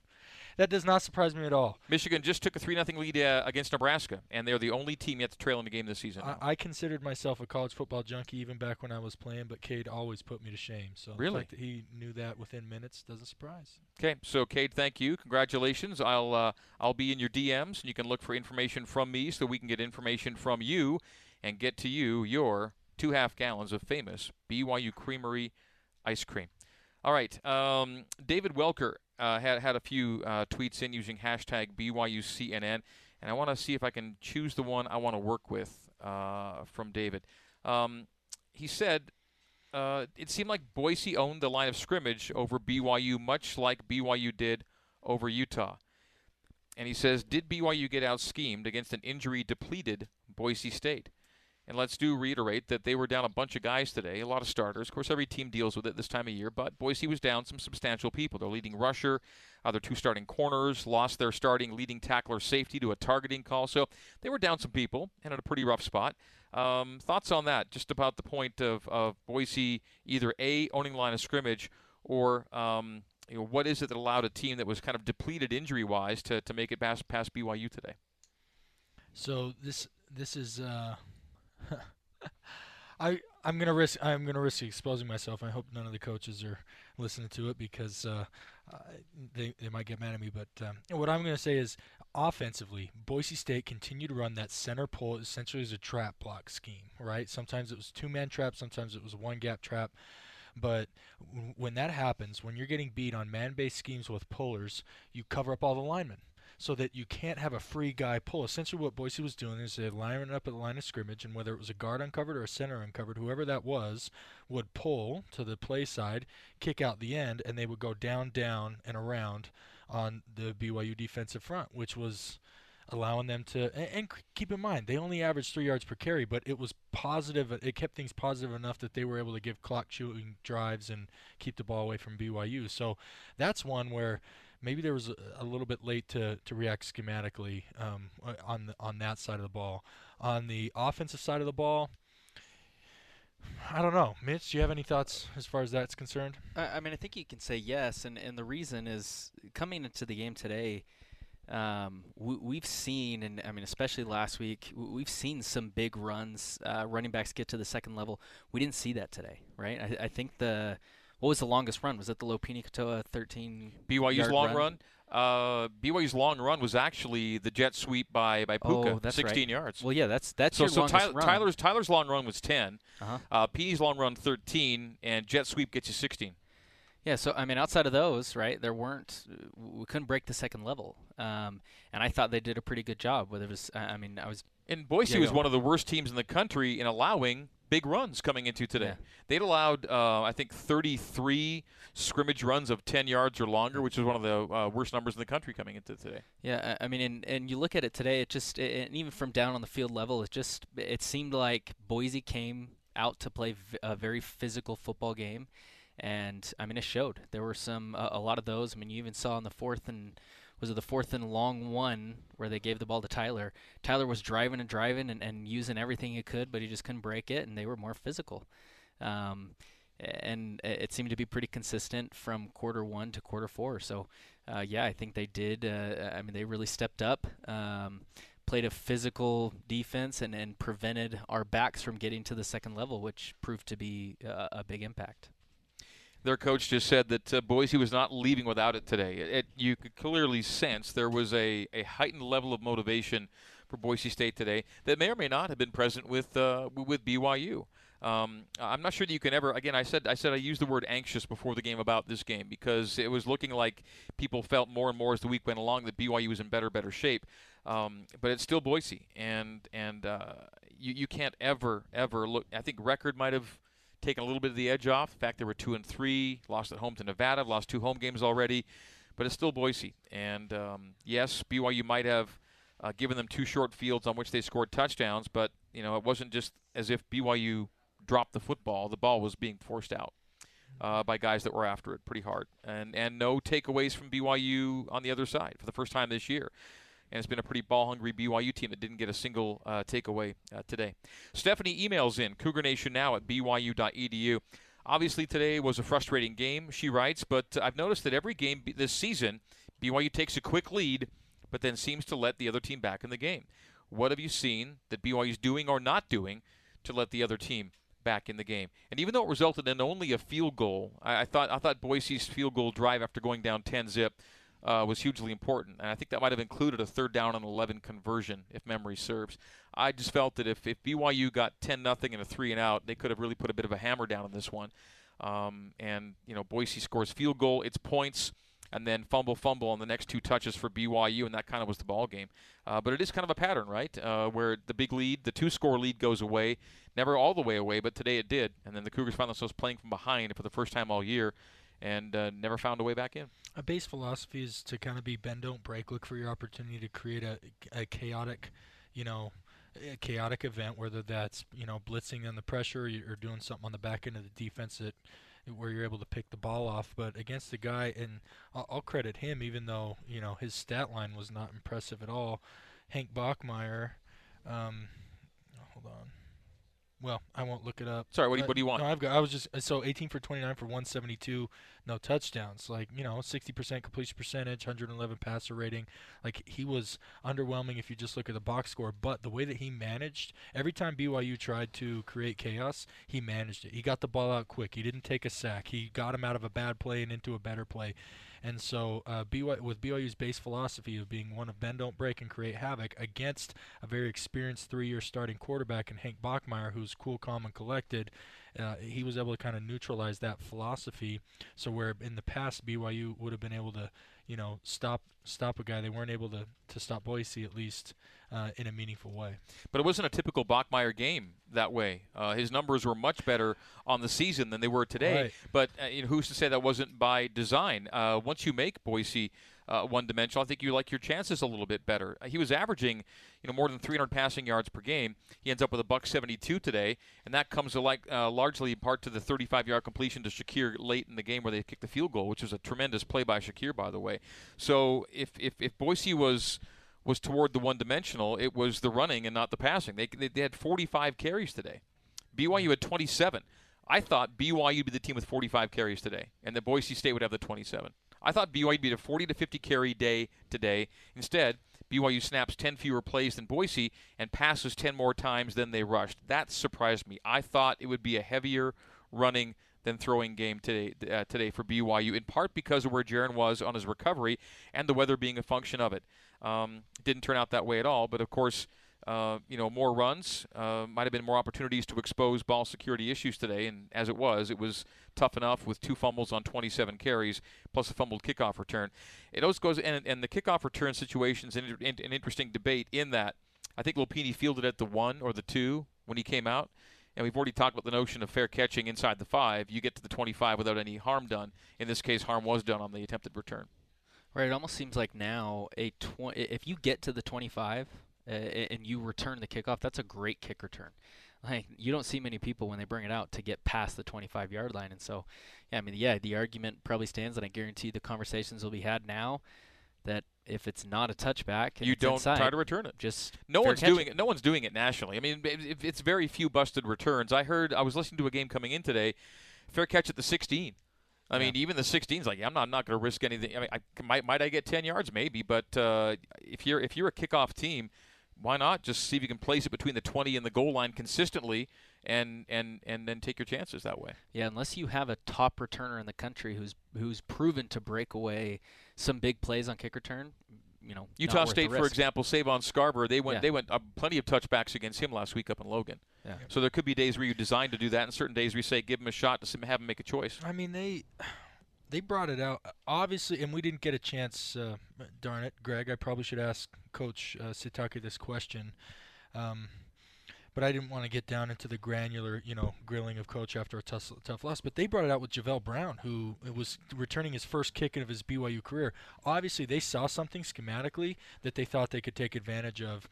That does not surprise me at all. Michigan just took a 3 0 lead uh, against Nebraska, and they're the only team yet to trail in a game this season. I, I considered myself a college football junkie even back when I was playing, but Cade always put me to shame. So the Really? he knew that within minutes doesn't surprise. Okay, so Cade, thank you, congratulations. I'll uh, I'll be in your DMs, and you can look for information from me, so we can get information from you, and get to you your two half gallons of famous BYU Creamery ice cream. All right, um, David Welker uh, had had a few uh, tweets in using hashtag BYUCNN, and I want to see if I can choose the one I want to work with uh, from David. Um, he said uh, it seemed like Boise owned the line of scrimmage over BYU, much like BYU did over Utah. And he says, did BYU get out schemed against an injury depleted Boise State? And let's do reiterate that they were down a bunch of guys today, a lot of starters. Of course, every team deals with it this time of year, but Boise was down some substantial people. Their leading rusher, other two starting corners, lost their starting leading tackler safety to a targeting call. So they were down some people and at a pretty rough spot. Um, thoughts on that? Just about the point of, of Boise either A, owning line of scrimmage, or um, you know, what is it that allowed a team that was kind of depleted injury wise to, to make it past, past BYU today? So this this is uh, I I'm gonna risk I'm gonna risk exposing myself. I hope none of the coaches are listening to it because uh, they they might get mad at me. But um, what I'm gonna say is offensively, Boise State continued to run that center pull essentially as a trap block scheme. Right? Sometimes it was two man trap, sometimes it was one gap trap. But when that happens, when you're getting beat on man-based schemes with pullers, you cover up all the linemen so that you can't have a free guy pull. Essentially, what Boise was doing is they lining up at the line of scrimmage, and whether it was a guard uncovered or a center uncovered, whoever that was would pull to the play side, kick out the end, and they would go down, down, and around on the BYU defensive front, which was allowing them to and, and keep in mind they only averaged three yards per carry but it was positive it kept things positive enough that they were able to give clock chewing drives and keep the ball away from BYU so that's one where maybe there was a, a little bit late to, to react schematically um, on the, on that side of the ball on the offensive side of the ball I don't know Mitch do you have any thoughts as far as that's concerned I, I mean, I think you can say yes, and, and the reason is coming into the game today. Um, we, we've seen, and I mean, especially last week, we've seen some big runs. Uh, running backs get to the second level. We didn't see that today, right? I, I think the what was the longest run? Was it the Lopini Katoa 13? BYU's long run. Uh, BYU's long run was actually the jet sweep by by Puka, Oh, that's 16 right. yards. Well, yeah, that's that's so your so longest Tyler, run. Tyler's Tyler's long run was 10. Uh-huh. Uh, Petey's long run 13, and jet sweep gets you 16. Yeah, so I mean, outside of those, right, there weren't, we couldn't break the second level, um, and I thought they did a pretty good job. Whether it was, I I mean, I was And Boise Yeah, was one of the worst teams in the country in allowing big runs coming into today. They'd allowed, uh, I think, 33 scrimmage runs of 10 yards or longer, which was one of the uh, worst numbers in the country coming into today. Yeah, I mean, and, and you look at it today, it just, and even from down on the field level, it just, it seemed like Boise came out to play v- a very physical football game, and I mean, it showed. There were some, a, a lot of those. I mean, you even saw in the fourth and was it the fourth and long one where they gave the ball to Tyler? Tyler was driving and driving and, and using everything he could, but he just couldn't break it, and they were more physical. Um, and it seemed to be pretty consistent from quarter one to quarter four. So, uh, yeah, I think they did. Uh, I mean, they really stepped up, um, played a physical defense, and, and prevented our backs from getting to the second level, which proved to be uh, a big impact. Their coach just said that uh, Boise was not leaving without it today. It, it, you could clearly sense there was a, a heightened level of motivation for Boise State today that may or may not have been present with uh, with BYU. Um, I'm not sure that you can ever. Again, I said I said I used the word anxious before the game about this game because it was looking like people felt more and more as the week went along that BYU was in better better shape. Um, but it's still Boise, and and uh, you you can't ever ever look. I think record might have taken a little bit of the edge off. In fact, they were two and three, lost at home to Nevada, lost two home games already, but it's still Boise. And um, yes, BYU might have uh, given them two short fields on which they scored touchdowns, but you know it wasn't just as if BYU dropped the football. The ball was being forced out uh, by guys that were after it pretty hard, and and no takeaways from BYU on the other side for the first time this year. And it's been a pretty ball hungry BYU team that didn't get a single uh, takeaway uh, today. Stephanie emails in Cougar Nation now at byu.edu. Obviously, today was a frustrating game, she writes, but I've noticed that every game this season, BYU takes a quick lead, but then seems to let the other team back in the game. What have you seen that BYU is doing or not doing to let the other team back in the game? And even though it resulted in only a field goal, I, I thought I thought Boise's field goal drive after going down 10 zip uh, was hugely important, and I think that might have included a third down and 11 conversion, if memory serves. I just felt that if, if BYU got 10 nothing and a three and out, they could have really put a bit of a hammer down on this one. Um, and you know, Boise scores field goal, it's points, and then fumble, fumble on the next two touches for BYU, and that kind of was the ball game. Uh, but it is kind of a pattern, right? Uh, where the big lead, the two-score lead, goes away, never all the way away, but today it did, and then the Cougars found themselves playing from behind for the first time all year, and uh, never found a way back in. A base philosophy is to kind of be bend don't break. Look for your opportunity to create a, a chaotic, you know, a chaotic event. Whether that's you know blitzing on the pressure or you're doing something on the back end of the defense that where you're able to pick the ball off. But against the guy, and I'll, I'll credit him, even though you know his stat line was not impressive at all. Hank Bachmeier. Um, hold on. Well, I won't look it up. Sorry, what do you- what do you want? No, I've got. I was just so 18 for 29 for 172, no touchdowns. Like you know, 60% completion percentage, 111 passer rating. Like he was underwhelming if you just look at the box score. But the way that he managed, every time BYU tried to create chaos, he managed it. He got the ball out quick. He didn't take a sack. He got him out of a bad play and into a better play. And so, uh, BYU, with BYU's base philosophy of being one of bend, don't break, and create havoc against a very experienced three-year starting quarterback in Hank Bachmeier, who's cool, calm, and collected, uh, he was able to kind of neutralize that philosophy. So where in the past BYU would have been able to, you know, stop stop a guy, they weren't able to to stop Boise at least uh, in a meaningful way. But it wasn't a typical Bachmeier game that way. Uh, his numbers were much better on the season than they were today. Right. But uh, you know, who's to say that wasn't by design? Uh, once you make Boise uh, one-dimensional, I think you like your chances a little bit better. Uh, he was averaging, you know, more than 300 passing yards per game. He ends up with a buck 72 today, and that comes to like uh, largely in part to the 35-yard completion to Shakir late in the game where they kicked the field goal, which was a tremendous play by Shakir, by the way. So if if, if Boise was was toward the one-dimensional, it was the running and not the passing. They they, they had 45 carries today. BYU had 27. I thought BYU would be the team with 45 carries today, and that Boise State would have the 27. I thought BYU would be a 40 to 50 carry day today. Instead, BYU snaps 10 fewer plays than Boise and passes 10 more times than they rushed. That surprised me. I thought it would be a heavier running than throwing game today uh, today for BYU, in part because of where Jaron was on his recovery and the weather being a function of it. Um, didn't turn out that way at all, but of course, uh, you know, more runs uh, might have been more opportunities to expose ball security issues today, and as it was, it was tough enough with two fumbles on 27 carries plus a fumbled kickoff return. It always goes, and, and the kickoff return situation is an, an, an interesting debate in that I think Lopini fielded at the one or the two when he came out. And we've already talked about the notion of fair catching inside the five. You get to the 25 without any harm done. In this case, harm was done on the attempted return. Right. It almost seems like now a tw- if you get to the 25 uh, and you return the kickoff, that's a great kick return. Like you don't see many people when they bring it out to get past the 25 yard line, and so yeah, I mean yeah, the argument probably stands, and I guarantee the conversations will be had now that if it's not a touchback, you don't inside, try to return it. Just no one's doing it. No one's doing it nationally. I mean, it's very few busted returns. I heard I was listening to a game coming in today, fair catch at the 16. I mean, even the 16's like, yeah, I'm not, I'm not going to risk anything. I mean, I, might, might I get 10 yards? Maybe, but uh, if you're if you're a kickoff team, why not just see if you can place it between the 20 and the goal line consistently, and and and then take your chances that way. Yeah, unless you have a top returner in the country who's who's proven to break away some big plays on kick return, you know, Utah State, for example, Savon Scarborough, they went Yeah. they went uh, plenty of touchbacks against him last week up in Logan. Yeah. So there could be days where you design to do that, and certain days where you say give him a shot to have him make a choice. I mean, they they brought it out obviously, and we didn't get a chance. Uh, darn it, Greg! I probably should ask Coach uh, Sitake this question, um, but I didn't want to get down into the granular, you know, grilling of Coach after a tough, tough loss. But they brought it out with Javell Brown, who was returning his first kick of his BYU career. Obviously, they saw something schematically that they thought they could take advantage of,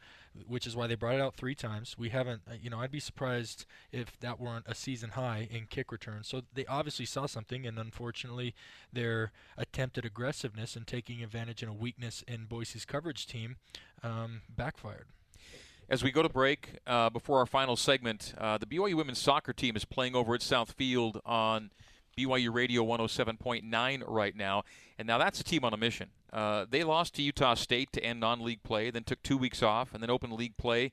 which is why they brought it out three times. We haven't, uh, you know, I'd be surprised if that weren't a season high in kick returns. So they obviously saw something, and unfortunately, their attempted aggressiveness and taking advantage in a weakness in Boise's coverage team um, backfired. As we go to break, uh, before our final segment, uh, the BYU women's soccer team is playing over at South Field on BYU Radio 107.9 right now. And now that's a team on a mission. Uh, they lost to Utah State to end non league play, then took two weeks off, and then opened league play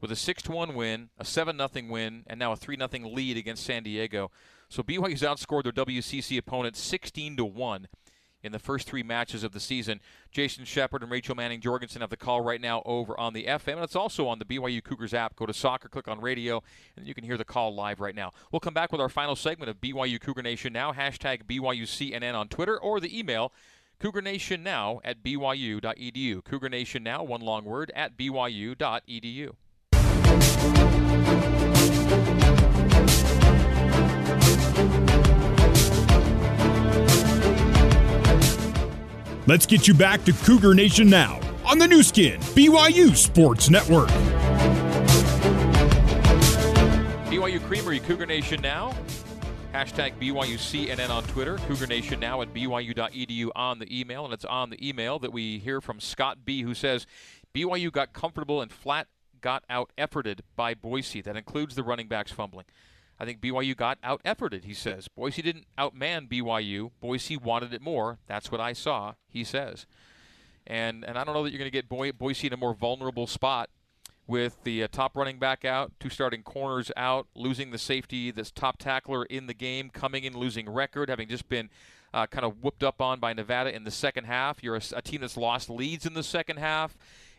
with a 6 1 win, a 7 0 win, and now a 3 0 lead against San Diego. So BYU's outscored their WCC opponent 16 to 1 in the first three matches of the season. Jason Shepard and Rachel Manning Jorgensen have the call right now over on the FM, and it's also on the BYU Cougars app. Go to soccer, click on radio, and you can hear the call live right now. We'll come back with our final segment of BYU Cougar Nation Now, hashtag BYUCNN on Twitter, or the email Cougar Nation Now at BYU.edu. Cougar Nation Now, one long word, at BYU.edu. Let's get you back to Cougar Nation now on the Nu Skin, BYU Sports Network. BYU Creamery, Cougar Nation Now. Hashtag BYUCNN on Twitter, Cougar Nation Now at BYU.edu on the email. And it's on the email that we hear from Scott B., who says BYU got comfortable and flat got out efforted by Boise. That includes the running backs fumbling. I think BYU got out efforted, he says. Boise didn't outman BYU. Boise wanted it more. That's what I saw, he says. And and I don't know that you're going to get Boise in a more vulnerable spot with the uh, top running back out, two starting corners out, losing the safety, this top tackler in the game, coming in losing record, having just been uh, kind of whooped up on by Nevada in the second half. You're a, a team that's lost leads in the second half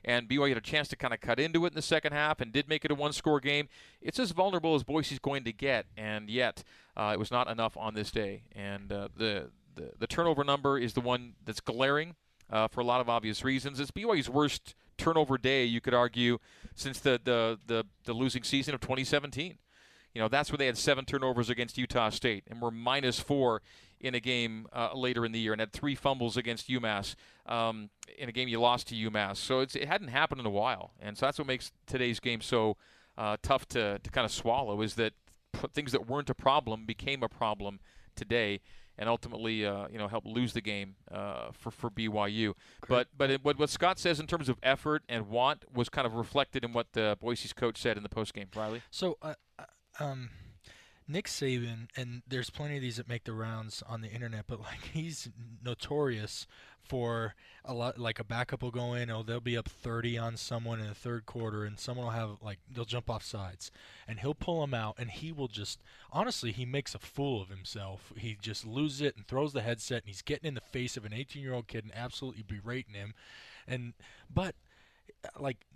and BYU had a chance to kind of cut into it in the second half and did make it a one-score game. It's as vulnerable as Boise's going to get, and yet uh, it was not enough on this day. And uh, the, the the turnover number is the one that's glaring uh, for a lot of obvious reasons. It's BYU's worst turnover day, you could argue, since the the the, the losing season of 2017. You know, that's where they had seven turnovers against Utah State and were minus four in a game uh, later in the year and had three fumbles against UMass um, in a game you lost to UMass. So it hadn't happened in a while. And so that's what makes today's game so uh, tough to, to kind of swallow is that p- things that weren't a problem became a problem today and ultimately, uh, you know, helped lose the game uh, for for BYU. But but it, what what Scott says in terms of effort and want was kind of reflected in what the Boise's coach said in the postgame. Riley. So, uh, uh, um, Nick Saban, and there's plenty of these that make the rounds on the internet, but like he's notorious for a lot. Like a backup will go in, oh, they'll be up 30 on someone in the third quarter, and someone will have like they'll jump off sides, and he'll pull them out, and he will just honestly he makes a fool of himself. He just loses it and throws the headset, and he's getting in the face of an 18 year old kid and absolutely berating him, and but like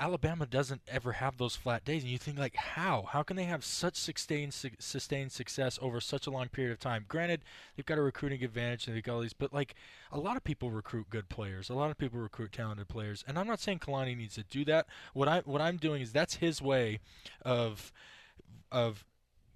Alabama doesn't ever have those flat days, and you think like, how? How can they have such sustained su- sustained success over such a long period of time? Granted, they've got a recruiting advantage and they've got all these, but like a lot of people recruit good players, a lot of people recruit talented players, and I'm not saying Kalani needs to do that. What I what I'm doing is that's his way of of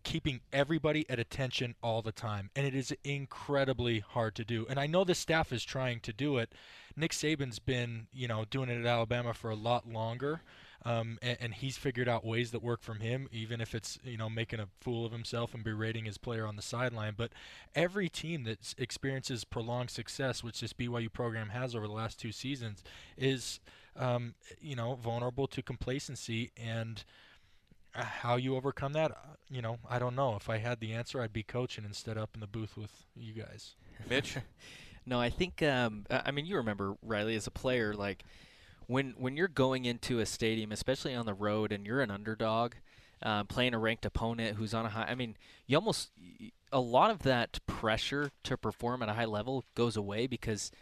keeping everybody at attention all the time and it is incredibly hard to do. And i know the staff is trying to do it. Nick saban's been you know doing it at alabama for a lot longer um, and, and, he's figured out ways that work from him even if it's you know making a fool of himself and berating his player on the sideline. But every team that experiences prolonged success which this byu program has over the last two seasons is um, you know vulnerable to complacency and how you overcome that, uh, you know, I don't know. If I had the answer, I'd be coaching instead up in the booth with you guys. Mitch? no, I think. Um, I mean, you remember Riley as a player, like when when you're going into a stadium, especially on the road, and you're an underdog, um, playing a ranked opponent who's on a high. I mean, you almost a lot of that pressure to perform at a high level goes away because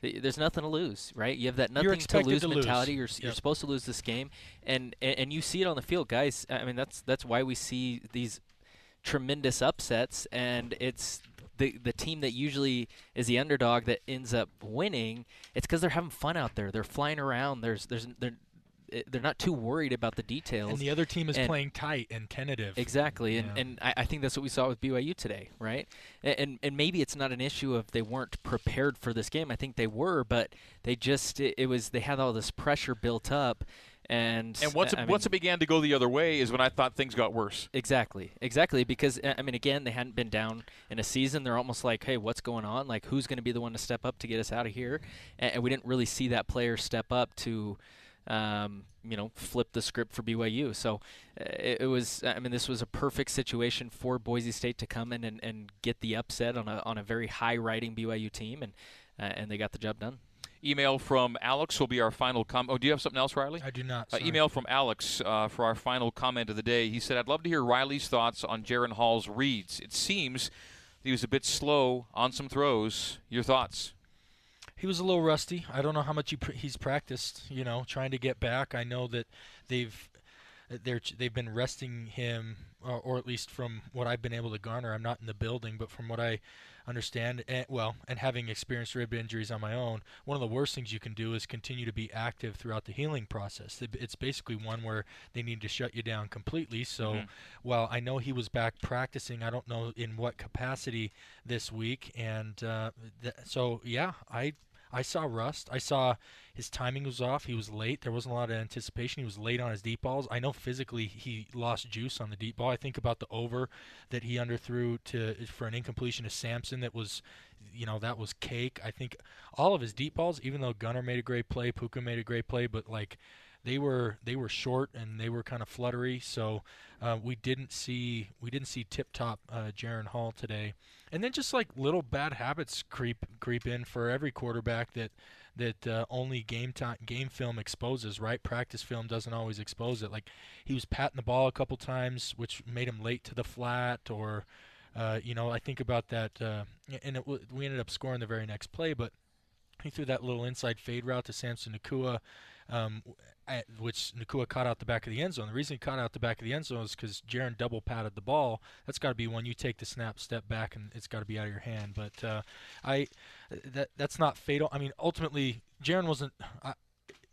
there's nothing to lose, right? You have that nothing to lose to mentality. Lose. You're, yep. you're supposed to lose this game, and, and and you see it on the field, guys. I mean, that's that's why we see these tremendous upsets, and it's the the team that usually is the underdog that ends up winning. It's because they're having fun out there. They're flying around. There's there's they're they're not too worried about the details. And the other team is and playing tight and tentative. Exactly, and yeah. and I, I, think that's what we saw with BYU today, right? And, and, and maybe it's not an issue of they weren't prepared for this game. I think they were, but they just it, it was they had all this pressure built up. And, and once, it, mean, once it began to go the other way is when I thought things got worse. Exactly, exactly. Because I mean, again, they hadn't been down in a season. They're almost like, hey, what's going on? Like, who's going to be the one to step up to get us out of here? And, and we didn't really see that player step up to um, you know, flip the script for BYU. So uh, it, it, was, I mean, this was a perfect situation for Boise State to come in and, and get the upset on a on a very high riding BYU team, and uh, and they got the job done. Email from Alex will be our final comment. Oh, do you have something else, Riley? I do not. Uh, email from Alex uh, for our final comment of the day. He said, "I'd love to hear Riley's thoughts on Jaron Hall's reads. It seems he was a bit slow on some throws. Your thoughts?" He was a little rusty. I don't know how much he pr- he's practiced. You know, trying to get back. I know that they've they're they've been resting him, or, or, at least from what I've been able to garner. I'm not in the building, but from what I understand, and, well, and having experienced rib injuries on my own, one of the worst things you can do is continue to be active throughout the healing process. It's basically one where they need to shut you down completely. So, mm-hmm. while I know he was back practicing, I don't know in what capacity this week, and uh, th- so yeah, I I saw rust. I saw his timing was off. He was late. There wasn't a lot of anticipation. He was late on his deep balls. I know physically he lost juice on the deep ball. I think about the over that he underthrew to for an incompletion to Samson that was, you know, that was cake. I think all of his deep balls, even though Gunnar made a great play, Puka made a great play, but like they were they were short and they were kind of fluttery. So uh, we didn't see we didn't see tip top uh, Jaron Hall today and then just like little bad habits creep creep in for every quarterback that that uh, only game time game film exposes right? Practice film doesn't always expose it. Like he was patting the ball a couple times which made him late to the flat or uh, you know I think about that uh, and it, we ended up scoring the very next play but he threw that little inside fade route to Samson Nacua um, at, which Nacua caught out the back of the end zone. The reason he caught out the back of the end zone is because Jaron double patted the ball. That's got to be when you take the snap, step back, and it's got to be out of your hand. But uh, I, that that's not fatal. I mean, ultimately, Jaron wasn't. I,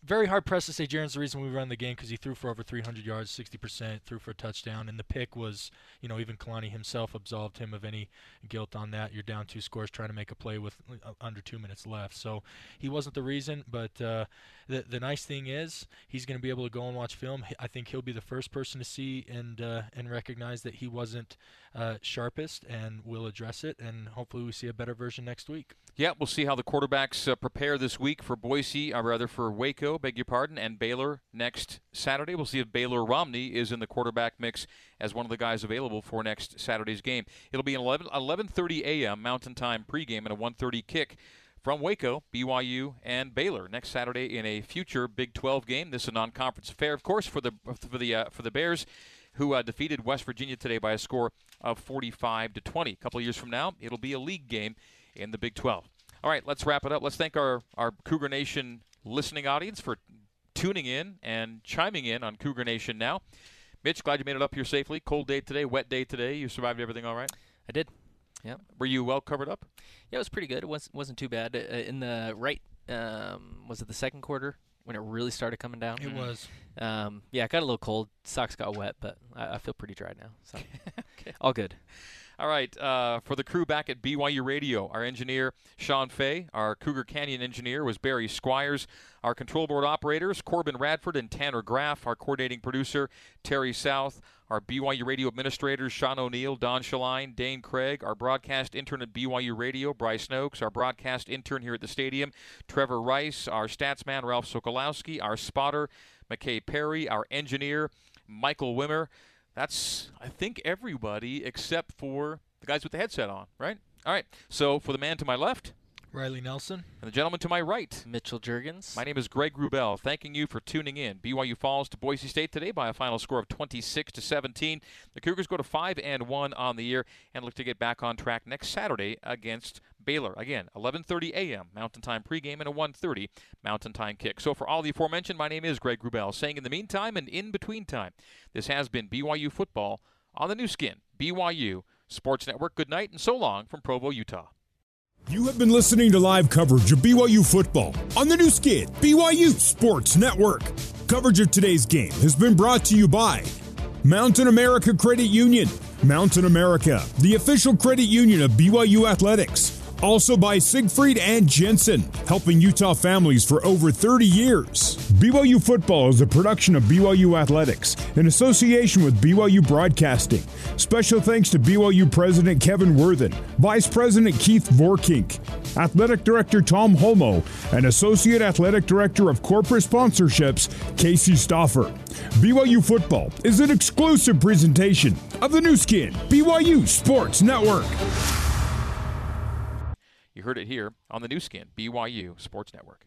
very hard pressed to say Jaron's the reason we run the game because he threw for over 300 yards, 60%, threw for a touchdown, and the pick was, you know, even Kalani himself absolved him of any guilt on that. You're down two scores trying to make a play with uh, under two minutes left, so he wasn't the reason. But uh, the the nice thing is he's going to be able to go and watch film. I think he'll be the first person to see and uh, and recognize that he wasn't uh, sharpest, and we'll address it, and hopefully we see a better version next week. Yeah, we'll see how the quarterbacks uh, prepare this week for Boise, or rather for Waco, beg your pardon, and Baylor next Saturday. We'll see if Baylor Romney is in the quarterback mix as one of the guys available for next Saturday's game. It'll be an 11 11:30 a.m. Mountain Time pregame and a 1:30 kick from Waco, BYU, and Baylor next Saturday in a future Big 12 game. This is a non-conference affair, of course, for the for the uh, for the Bears, who uh, defeated West Virginia today by a score of 45 to 20. A couple years from now, it'll be a league game in the Big 12. All right, let's wrap it up. Let's thank our, our Cougar Nation listening audience for tuning in and chiming in on Cougar Nation now. Mitch, glad you made it up here safely. Cold day today, wet day today. You survived everything all right? I did. Yeah. Were you well covered up? Yeah, it was pretty good. It wasn't wasn't too bad. Uh, in the right, um, was it the second quarter when it really started coming down? It was. Um, yeah, it got a little cold. Socks got wet, but I, I feel pretty dry now. So okay. all good. All right, uh, for the crew back at BYU Radio, our engineer Sean Fay, our Cougar Canyon engineer was Barry Squires, our control board operators Corbin Radford and Tanner Graff, our coordinating producer Terry South, our BYU Radio administrators Sean O'Neill, Don Shaline, Dane Craig, our broadcast intern at BYU Radio Bryce Noakes, our broadcast intern here at the stadium Trevor Rice, our statsman Ralph Sokolowski, our spotter McKay Perry, our engineer Michael Wimmer. That's, I think, everybody except for the guys with the headset on, right? All right. So for the man to my left, Riley Nelson. And the gentleman to my right, Mitchell Juergens. My name is Greg Wrubell. Thanking you for tuning in. BYU falls to Boise State today by a final score of 26 to 17. The Cougars go to 5 and 1 on the year and look to get back on track next Saturday against Baylor. Again, 11:30 a.m. Mountain Time pregame and a 1:30 Mountain Time kick. So for all the aforementioned, my name is Greg Wrubell. Saying in the meantime and in between time, this has been BYU football on the Nu Skin. BYU Sports Network. Good night and so long from Provo, Utah. You have been listening to live coverage of BYU football on the Nu Skin, BYU Sports Network. Coverage of today's game has been brought to you by Mountain America Credit Union. Mountain America, the official credit union of BYU Athletics. Also by Siegfried and Jensen, helping Utah families for over 30 years. BYU Football is a production of BYU Athletics in association with BYU Broadcasting. Special thanks to BYU President Kevin Worthen, Vice President Keith Vorkink, Athletic Director Tom Holmoe, and Associate Athletic Director of Corporate Sponsorships, Casey Stoffer. BYU Football is an exclusive presentation of the Nu Skin, BYU Sports Network. Heard it here on the Nu Skin, BYU Sports Network.